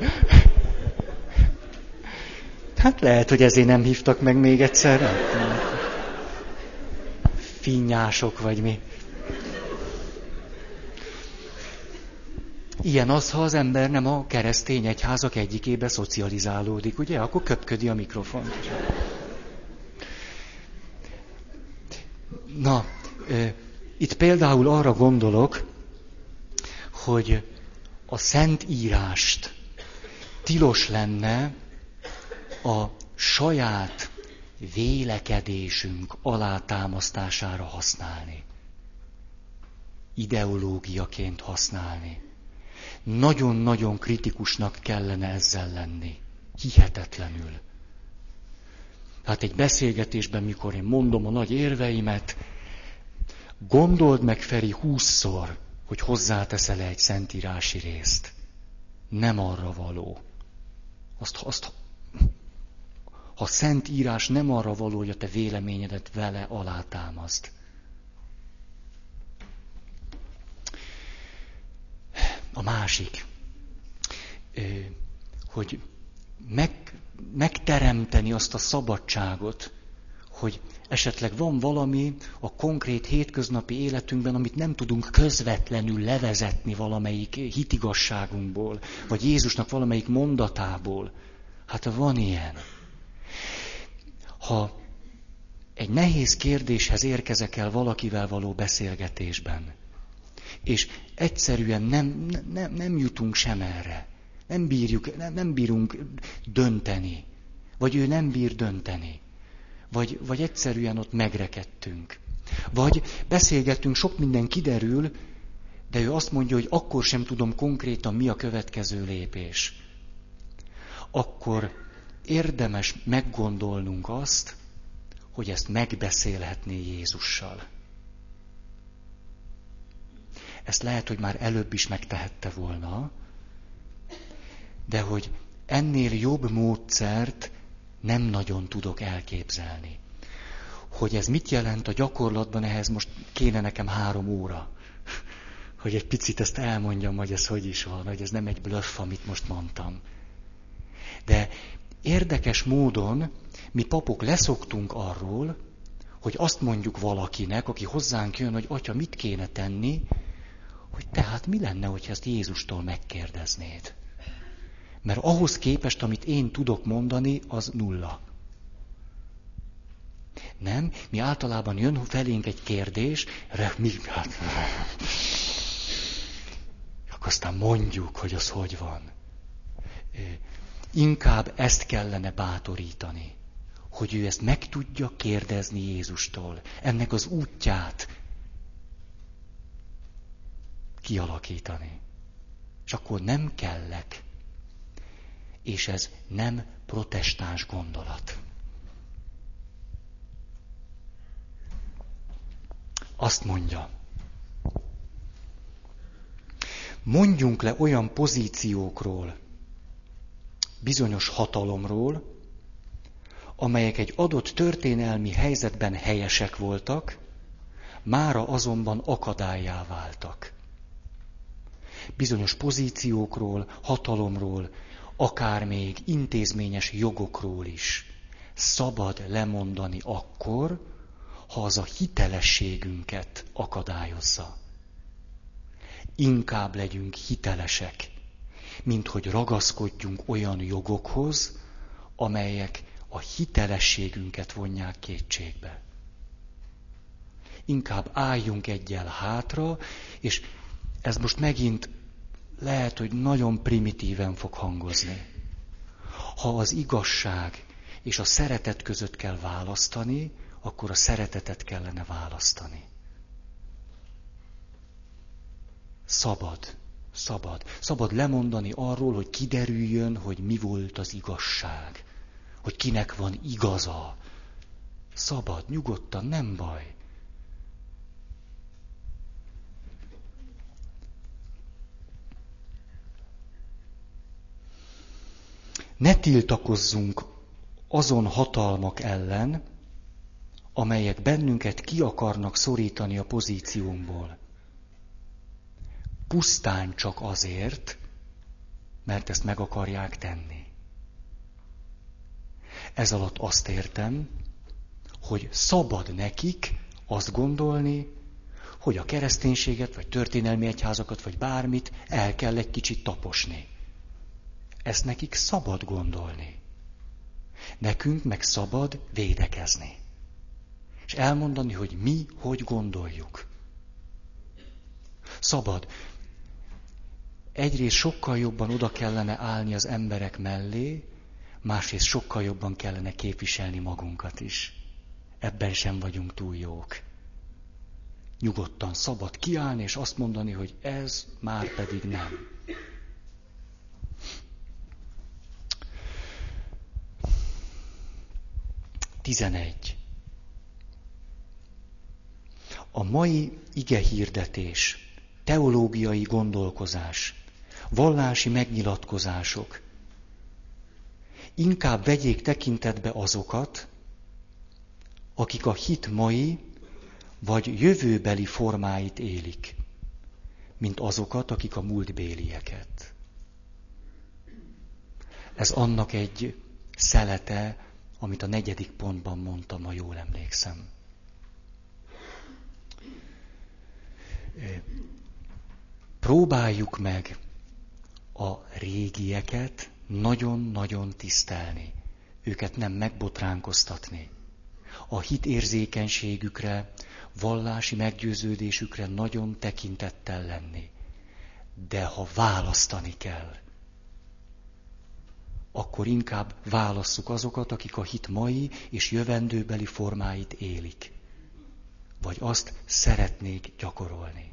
Hát lehet, hogy ezért nem hívtak meg még egyszer. Finnyások vagy mi. Ilyen az, ha az ember nem a keresztény egyházak egyikébe szocializálódik, ugye? Akkor köpködi a mikrofont. Na, itt például arra gondolok, hogy a Szent Írást tilos lenne a saját vélekedésünk alátámasztására használni. Ideológiaként használni. Nagyon-nagyon kritikusnak kellene ezzel lenni. Hihetetlenül. Hát egy beszélgetésben, mikor én mondom a nagy érveimet, gondold meg, Feri, húszszor, hogy hozzáteszel egy szentírási részt. Nem arra való. Azt, azt, ha a nem arra való, hogy a te véleményedet vele alátámaszt. A másik, hogy meg, megteremteni azt a szabadságot, hogy esetleg van valami a konkrét hétköznapi életünkben, amit nem tudunk közvetlenül levezetni valamelyik hitigasságunkból, vagy Jézusnak valamelyik mondatából. Hát van ilyen. Ha egy nehéz kérdéshez érkezek el valakivel való beszélgetésben, és egyszerűen nem, nem, nem jutunk sem erre, nem, bírjuk, nem, nem bírunk dönteni, vagy ő nem bír dönteni vagy, vagy egyszerűen ott megrekedtünk. Vagy beszélgettünk, sok minden kiderül, de ő azt mondja, hogy akkor sem tudom konkrétan, mi a következő lépés. Akkor érdemes meggondolnunk azt, hogy ezt megbeszélhetné Jézussal. Ezt lehet, hogy már előbb is megtehette volna, de hogy ennél jobb módszert nem nagyon tudok elképzelni. Hogy ez mit jelent a gyakorlatban, ehhez most kéne nekem három óra. Hogy egy picit ezt elmondjam, hogy ez hogy is van, hogy ez nem egy blöff, amit most mondtam. De érdekes módon mi papok leszoktunk arról, hogy azt mondjuk valakinek, aki hozzánk jön, hogy atya, mit kéne tenni, hogy tehát mi lenne, hogyha ezt Jézustól megkérdeznéd. Mert ahhoz képest, amit én tudok mondani, az nulla. Nem? Mi általában jön felénk egy kérdés, mi, hát, akkor aztán mondjuk, hogy az hogy van. Inkább ezt kellene bátorítani, hogy ő ezt meg tudja kérdezni Jézustól, ennek az útját kialakítani. És akkor nem kellek és ez nem protestáns gondolat. Azt mondja, mondjunk le olyan pozíciókról, bizonyos hatalomról, amelyek egy adott történelmi helyzetben helyesek voltak, mára azonban akadályá váltak. Bizonyos pozíciókról, hatalomról, akár még intézményes jogokról is szabad lemondani akkor, ha az a hitelességünket akadályozza. Inkább legyünk hitelesek, mint hogy ragaszkodjunk olyan jogokhoz, amelyek a hitelességünket vonják kétségbe. Inkább álljunk egyel hátra, és ez most megint lehet, hogy nagyon primitíven fog hangozni. Ha az igazság és a szeretet között kell választani, akkor a szeretetet kellene választani. Szabad, szabad. Szabad lemondani arról, hogy kiderüljön, hogy mi volt az igazság. Hogy kinek van igaza. Szabad, nyugodtan, nem baj. Ne tiltakozzunk azon hatalmak ellen, amelyek bennünket ki akarnak szorítani a pozíciónkból. Pusztán csak azért, mert ezt meg akarják tenni. Ez alatt azt értem, hogy szabad nekik azt gondolni, hogy a kereszténységet, vagy történelmi egyházakat, vagy bármit el kell egy kicsit taposni. Ezt nekik szabad gondolni. Nekünk meg szabad védekezni. És elmondani, hogy mi hogy gondoljuk. Szabad. Egyrészt sokkal jobban oda kellene állni az emberek mellé, másrészt sokkal jobban kellene képviselni magunkat is. Ebben sem vagyunk túl jók. Nyugodtan szabad kiállni és azt mondani, hogy ez már pedig nem. 11. A mai ige hirdetés, teológiai gondolkozás, vallási megnyilatkozások inkább vegyék tekintetbe azokat, akik a hit mai vagy jövőbeli formáit élik. mint azokat, akik a múltbélieket. Ez annak egy szelete, amit a negyedik pontban mondtam, ha jól emlékszem. Próbáljuk meg a régieket nagyon-nagyon tisztelni, őket nem megbotránkoztatni. A hit érzékenységükre, vallási meggyőződésükre nagyon tekintettel lenni. De ha választani kell, akkor inkább válasszuk azokat, akik a hit mai és jövendőbeli formáit élik. Vagy azt szeretnék gyakorolni.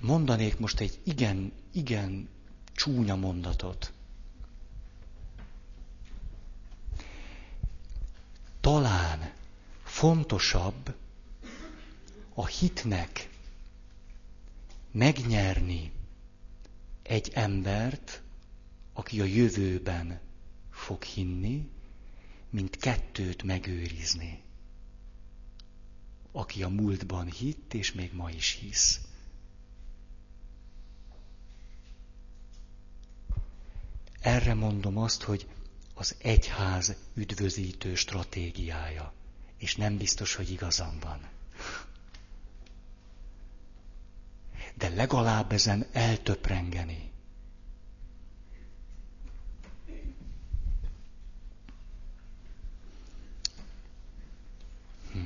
Mondanék most egy igen, igen csúnya mondatot. Talán fontosabb a hitnek megnyerni egy embert, aki a jövőben fog hinni, mint kettőt megőrizni. Aki a múltban hitt, és még ma is hisz. Erre mondom azt, hogy az egyház üdvözítő stratégiája, és nem biztos, hogy igazam van. De legalább ezen eltöprengeni. Hm.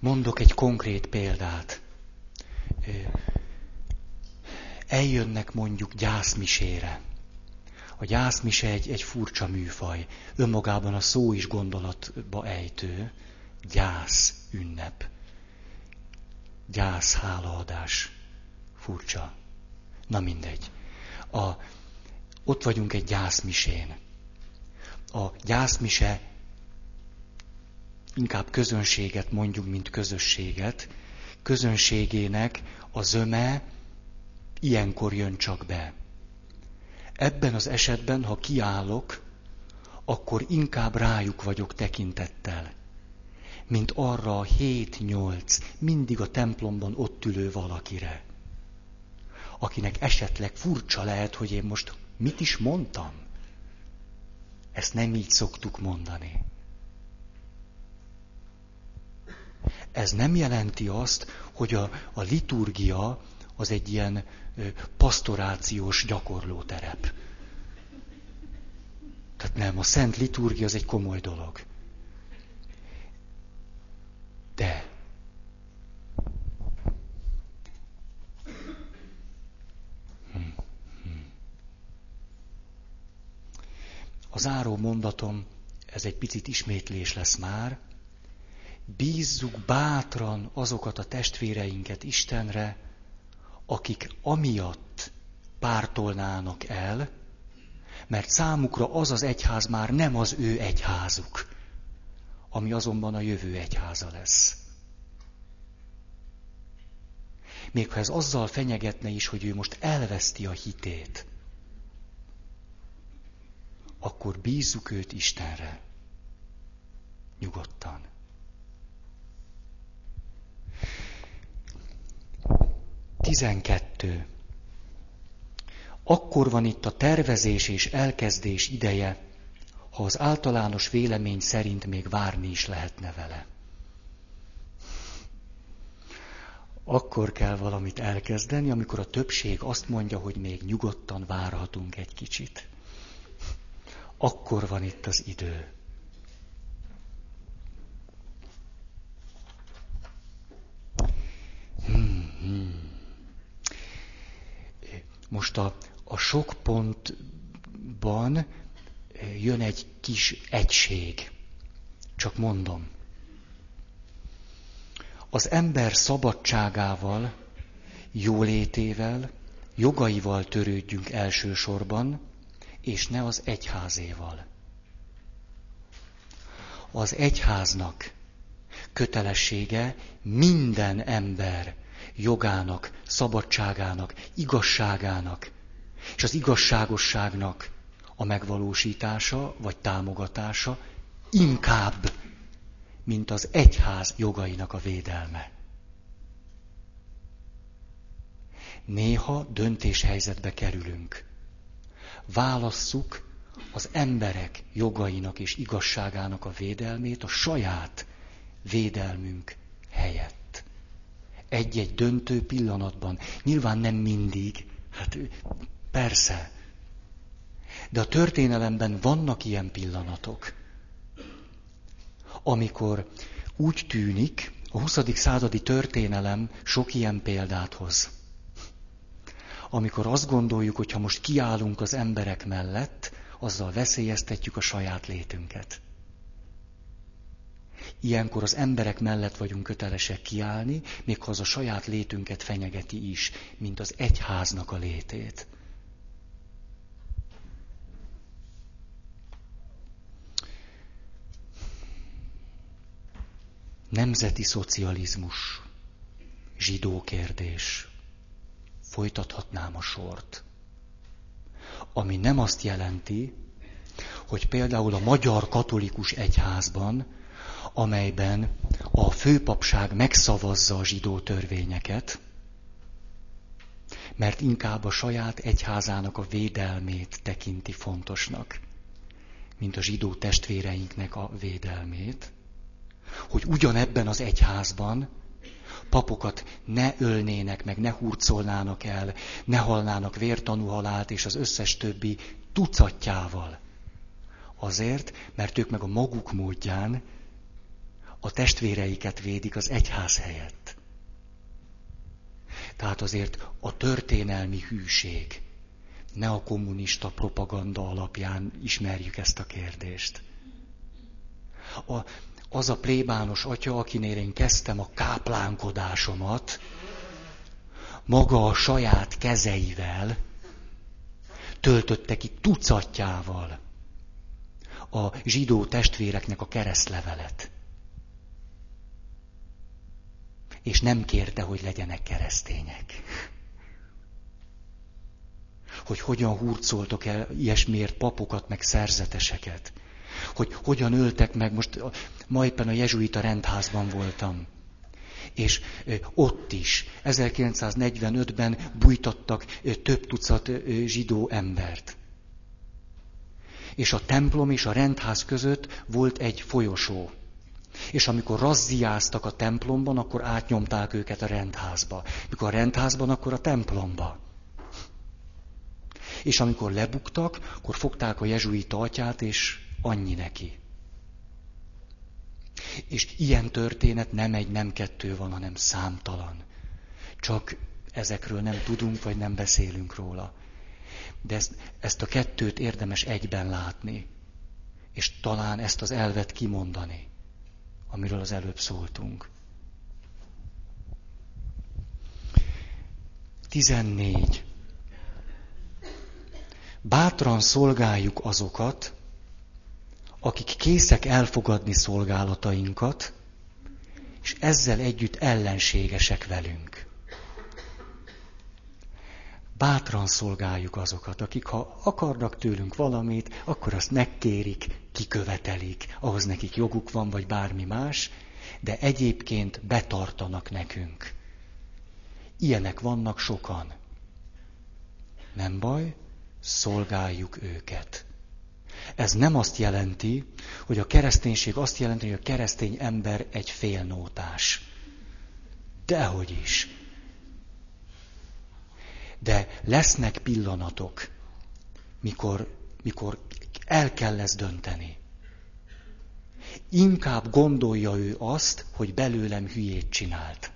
Mondok egy konkrét példát eljönnek mondjuk gyászmisére. A gyászmise egy, egy furcsa műfaj. Önmagában a szó is gondolatba ejtő. Gyász ünnep. Gyász hálaadás. Furcsa. Na mindegy. A, ott vagyunk egy gyászmisén. A gyászmise inkább közönséget mondjuk, mint közösséget. Közönségének a zöme ilyenkor jön csak be. Ebben az esetben, ha kiállok, akkor inkább rájuk vagyok tekintettel, mint arra a hét-nyolc, mindig a templomban ott ülő valakire, akinek esetleg furcsa lehet, hogy én most mit is mondtam. Ezt nem így szoktuk mondani. Ez nem jelenti azt, hogy a, a liturgia az egy ilyen pastorációs gyakorlóterep. Tehát nem, a szent liturgia az egy komoly dolog. Hm. A záró mondatom, ez egy picit ismétlés lesz már. Bízzuk bátran azokat a testvéreinket Istenre, akik amiatt pártolnának el, mert számukra az az egyház már nem az ő egyházuk, ami azonban a jövő egyháza lesz. Még ha ez azzal fenyegetne is, hogy ő most elveszti a hitét, akkor bízzuk őt Istenre. Nyugodtan. 12. Akkor van itt a tervezés és elkezdés ideje, ha az általános vélemény szerint még várni is lehetne vele. Akkor kell valamit elkezdeni, amikor a többség azt mondja, hogy még nyugodtan várhatunk egy kicsit. Akkor van itt az idő. Hmm, hmm. Most a, a sok pontban jön egy kis egység. Csak mondom. Az ember szabadságával, jólétével, jogaival törődjünk elsősorban, és ne az egyházéval. Az egyháznak kötelessége minden ember jogának, szabadságának, igazságának, és az igazságosságnak a megvalósítása vagy támogatása inkább, mint az egyház jogainak a védelme. Néha döntéshelyzetbe kerülünk. Válasszuk az emberek jogainak és igazságának a védelmét a saját védelmünk helyett. Egy-egy döntő pillanatban. Nyilván nem mindig. Hát persze. De a történelemben vannak ilyen pillanatok, amikor úgy tűnik, a 20. századi történelem sok ilyen példát hoz. Amikor azt gondoljuk, hogy ha most kiállunk az emberek mellett, azzal veszélyeztetjük a saját létünket. Ilyenkor az emberek mellett vagyunk kötelesek kiállni, még ha az a saját létünket fenyegeti is, mint az egyháznak a létét. Nemzeti szocializmus, zsidó kérdés. Folytathatnám a sort. Ami nem azt jelenti, hogy például a magyar katolikus egyházban, amelyben a főpapság megszavazza a zsidó törvényeket, mert inkább a saját egyházának a védelmét tekinti fontosnak, mint a zsidó testvéreinknek a védelmét, hogy ugyanebben az egyházban papokat ne ölnének meg, ne hurcolnának el, ne halnának vértanú halált, és az összes többi tucatjával. Azért, mert ők meg a maguk módján a testvéreiket védik az egyház helyett. Tehát azért a történelmi hűség, ne a kommunista propaganda alapján ismerjük ezt a kérdést. A, az a plébános atya, akinél én kezdtem a káplánkodásomat, maga a saját kezeivel töltötte ki tucatjával a zsidó testvéreknek a keresztlevelet. És nem kérte, hogy legyenek keresztények. Hogy hogyan hurcoltok el ilyesmiért papokat, meg szerzeteseket hogy hogyan öltek meg. Most ma éppen a jezsuita rendházban voltam. És ott is 1945-ben bújtattak több tucat zsidó embert. És a templom és a rendház között volt egy folyosó. És amikor razziáztak a templomban, akkor átnyomták őket a rendházba. Mikor a rendházban, akkor a templomba. És amikor lebuktak, akkor fogták a jezsuita atyát, és annyi neki. És ilyen történet nem egy, nem kettő van, hanem számtalan. Csak ezekről nem tudunk, vagy nem beszélünk róla. De ezt, ezt a kettőt érdemes egyben látni, és talán ezt az elvet kimondani, amiről az előbb szóltunk. 14. Bátran szolgáljuk azokat, akik készek elfogadni szolgálatainkat, és ezzel együtt ellenségesek velünk. Bátran szolgáljuk azokat, akik ha akarnak tőlünk valamit, akkor azt megkérik, kikövetelik, ahhoz nekik joguk van, vagy bármi más, de egyébként betartanak nekünk. Ilyenek vannak sokan. Nem baj, szolgáljuk őket. Ez nem azt jelenti, hogy a kereszténység azt jelenti, hogy a keresztény ember egy félnótás. Dehogy is. De lesznek pillanatok, mikor, mikor el kell lesz dönteni. Inkább gondolja ő azt, hogy belőlem hülyét csinált.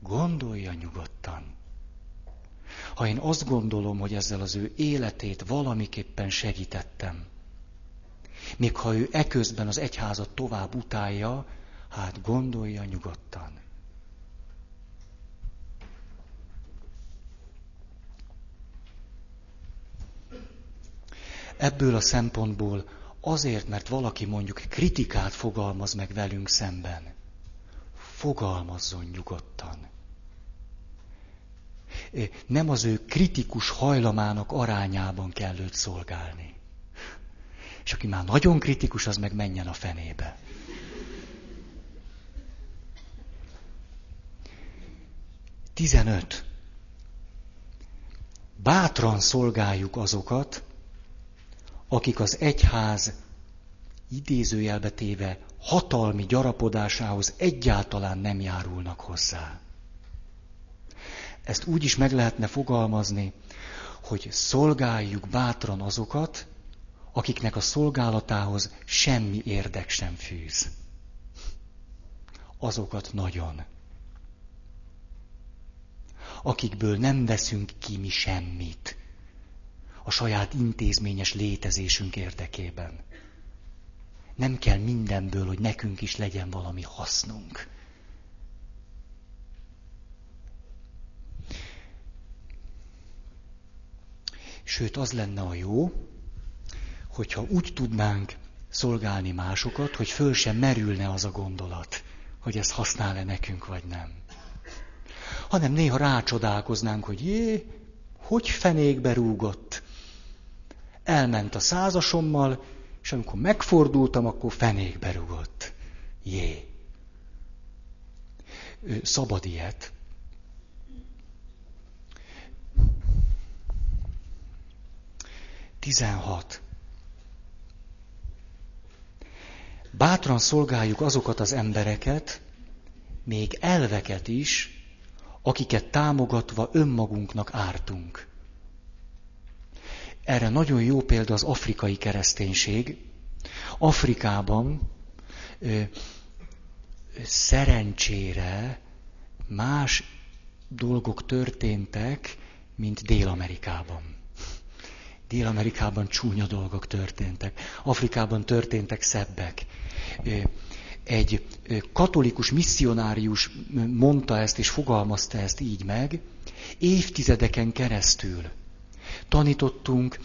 Gondolja nyugodtan. Ha én azt gondolom, hogy ezzel az ő életét valamiképpen segítettem, még ha ő eközben az egyházat tovább utálja, hát gondolja nyugodtan. Ebből a szempontból azért, mert valaki mondjuk kritikát fogalmaz meg velünk szemben, fogalmazzon nyugodtan nem az ő kritikus hajlamának arányában kell őt szolgálni. És aki már nagyon kritikus, az meg menjen a fenébe. Tizenöt. Bátran szolgáljuk azokat, akik az egyház idézőjelbe téve hatalmi gyarapodásához egyáltalán nem járulnak hozzá. Ezt úgy is meg lehetne fogalmazni, hogy szolgáljuk bátran azokat, akiknek a szolgálatához semmi érdek sem fűz. Azokat nagyon. Akikből nem veszünk ki mi semmit a saját intézményes létezésünk érdekében. Nem kell mindenből, hogy nekünk is legyen valami hasznunk. Sőt, az lenne a jó, hogyha úgy tudnánk szolgálni másokat, hogy föl sem merülne az a gondolat, hogy ez használ-e nekünk, vagy nem. Hanem néha rácsodálkoznánk, hogy jé, hogy fenékbe rúgott. Elment a százasommal, és amikor megfordultam, akkor fenékbe rúgott. Jé. Szabad ilyet. Tizenhat. Bátran szolgáljuk azokat az embereket, még elveket is, akiket támogatva önmagunknak ártunk. Erre nagyon jó példa az afrikai kereszténység. Afrikában ö, szerencsére más dolgok történtek, mint Dél-Amerikában. Dél-Amerikában csúnya dolgok történtek. Afrikában történtek szebbek. Egy katolikus misszionárius mondta ezt és fogalmazta ezt így meg, évtizedeken keresztül tanítottunk,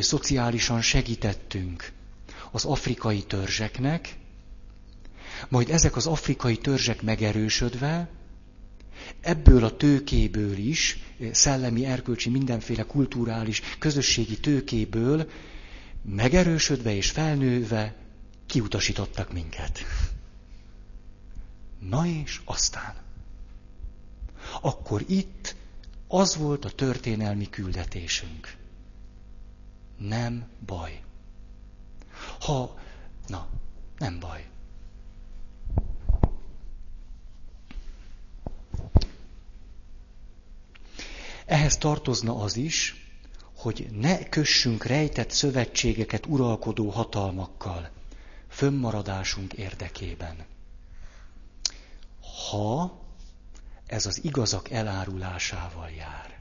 szociálisan segítettünk az afrikai törzseknek, majd ezek az afrikai törzsek megerősödve, ebből a tőkéből is, szellemi, erkölcsi, mindenféle kulturális, közösségi tőkéből megerősödve és felnőve kiutasítottak minket. Na és aztán. Akkor itt az volt a történelmi küldetésünk. Nem baj. Ha, na, nem baj. Ehhez tartozna az is, hogy ne kössünk rejtett szövetségeket uralkodó hatalmakkal, fönnmaradásunk érdekében. Ha ez az igazak elárulásával jár.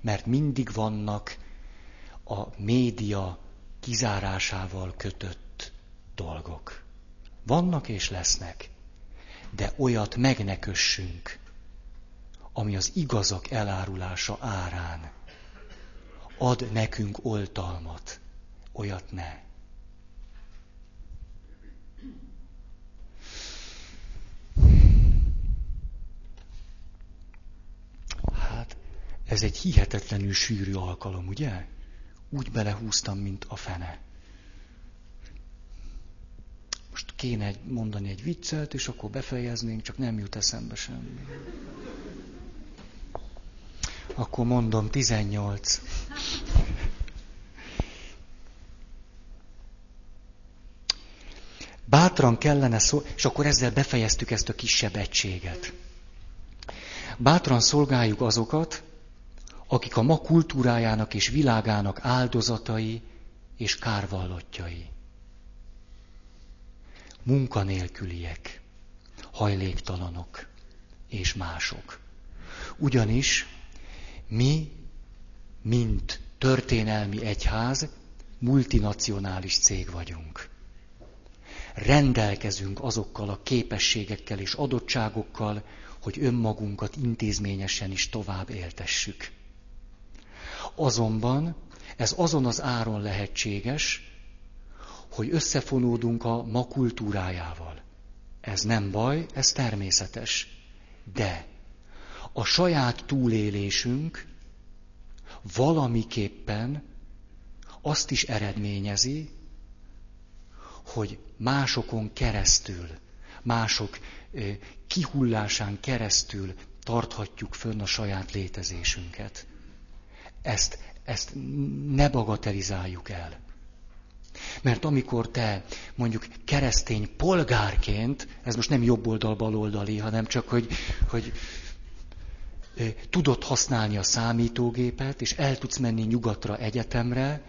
Mert mindig vannak a média kizárásával kötött dolgok. Vannak és lesznek, de olyat meg ne kössünk, ami az igazak elárulása árán ad nekünk oltalmat. Olyat ne. Hát, ez egy hihetetlenül sűrű alkalom, ugye? Úgy belehúztam, mint a fene. Most kéne mondani egy viccet, és akkor befejeznénk, csak nem jut eszembe semmi. Akkor mondom 18. Bátran kellene szó, és akkor ezzel befejeztük ezt a kisebb egységet. Bátran szolgáljuk azokat, akik a ma kultúrájának és világának áldozatai és kárvallottjai. Munkanélküliek, hajléktalanok és mások. Ugyanis mi, mint történelmi egyház, multinacionális cég vagyunk. Rendelkezünk azokkal a képességekkel és adottságokkal, hogy önmagunkat intézményesen is tovább éltessük. Azonban ez azon az áron lehetséges, hogy összefonódunk a ma kultúrájával. Ez nem baj, ez természetes. De a saját túlélésünk valamiképpen azt is eredményezi, hogy másokon keresztül, mások kihullásán keresztül tarthatjuk fönn a saját létezésünket. Ezt, ezt ne bagatelizáljuk el. Mert amikor te mondjuk keresztény polgárként, ez most nem jobb oldal, baloldali, hanem csak, hogy, hogy tudod használni a számítógépet, és el tudsz menni nyugatra egyetemre,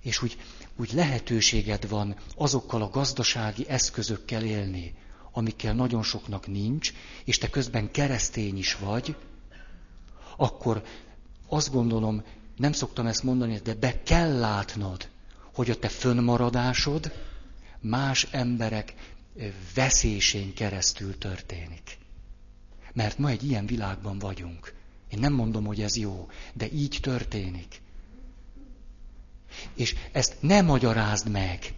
és úgy, úgy lehetőséged van azokkal a gazdasági eszközökkel élni, amikkel nagyon soknak nincs, és te közben keresztény is vagy, akkor azt gondolom, nem szoktam ezt mondani, de be kell látnod, hogy a te fönnmaradásod más emberek veszésén keresztül történik. Mert ma egy ilyen világban vagyunk. Én nem mondom, hogy ez jó, de így történik. És ezt ne magyarázd meg,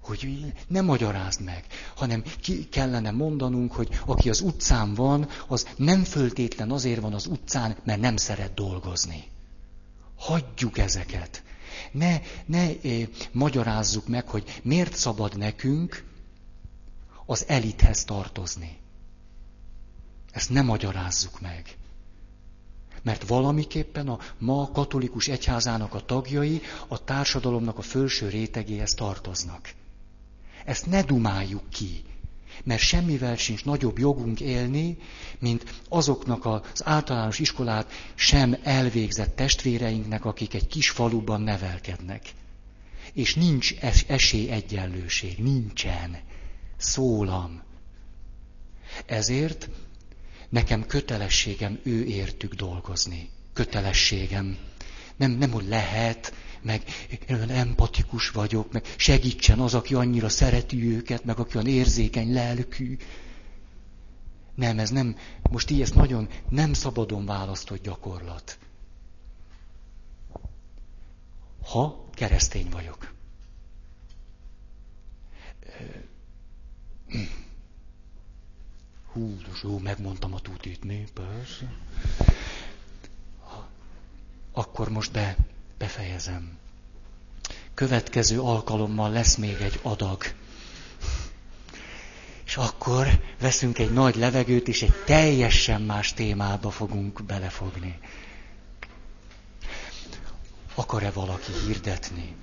hogy ne magyarázd meg, hanem ki kellene mondanunk, hogy aki az utcán van, az nem föltétlen azért van az utcán, mert nem szeret dolgozni. Hagyjuk ezeket. Ne, ne eh, magyarázzuk meg, hogy miért szabad nekünk az elithez tartozni. Ezt nem magyarázzuk meg. Mert valamiképpen a ma katolikus egyházának a tagjai a társadalomnak a felső rétegéhez tartoznak. Ezt ne dumáljuk ki, mert semmivel sincs nagyobb jogunk élni, mint azoknak az általános iskolát sem elvégzett testvéreinknek, akik egy kis faluban nevelkednek. És nincs es- esélyegyenlőség, nincsen. Szólam. Ezért nekem kötelességem ő értük dolgozni. Kötelességem. Nem, nem, hogy lehet, meg olyan empatikus vagyok, meg segítsen az, aki annyira szereti őket, meg aki olyan érzékeny lelkű. Nem, ez nem, most így ez nagyon nem szabadon választott gyakorlat. Ha keresztény vagyok. Hú, jó, megmondtam a tutit, mi? Persze. Akkor most be, befejezem. Következő alkalommal lesz még egy adag. És akkor veszünk egy nagy levegőt, és egy teljesen más témába fogunk belefogni. Akar-e valaki hirdetni?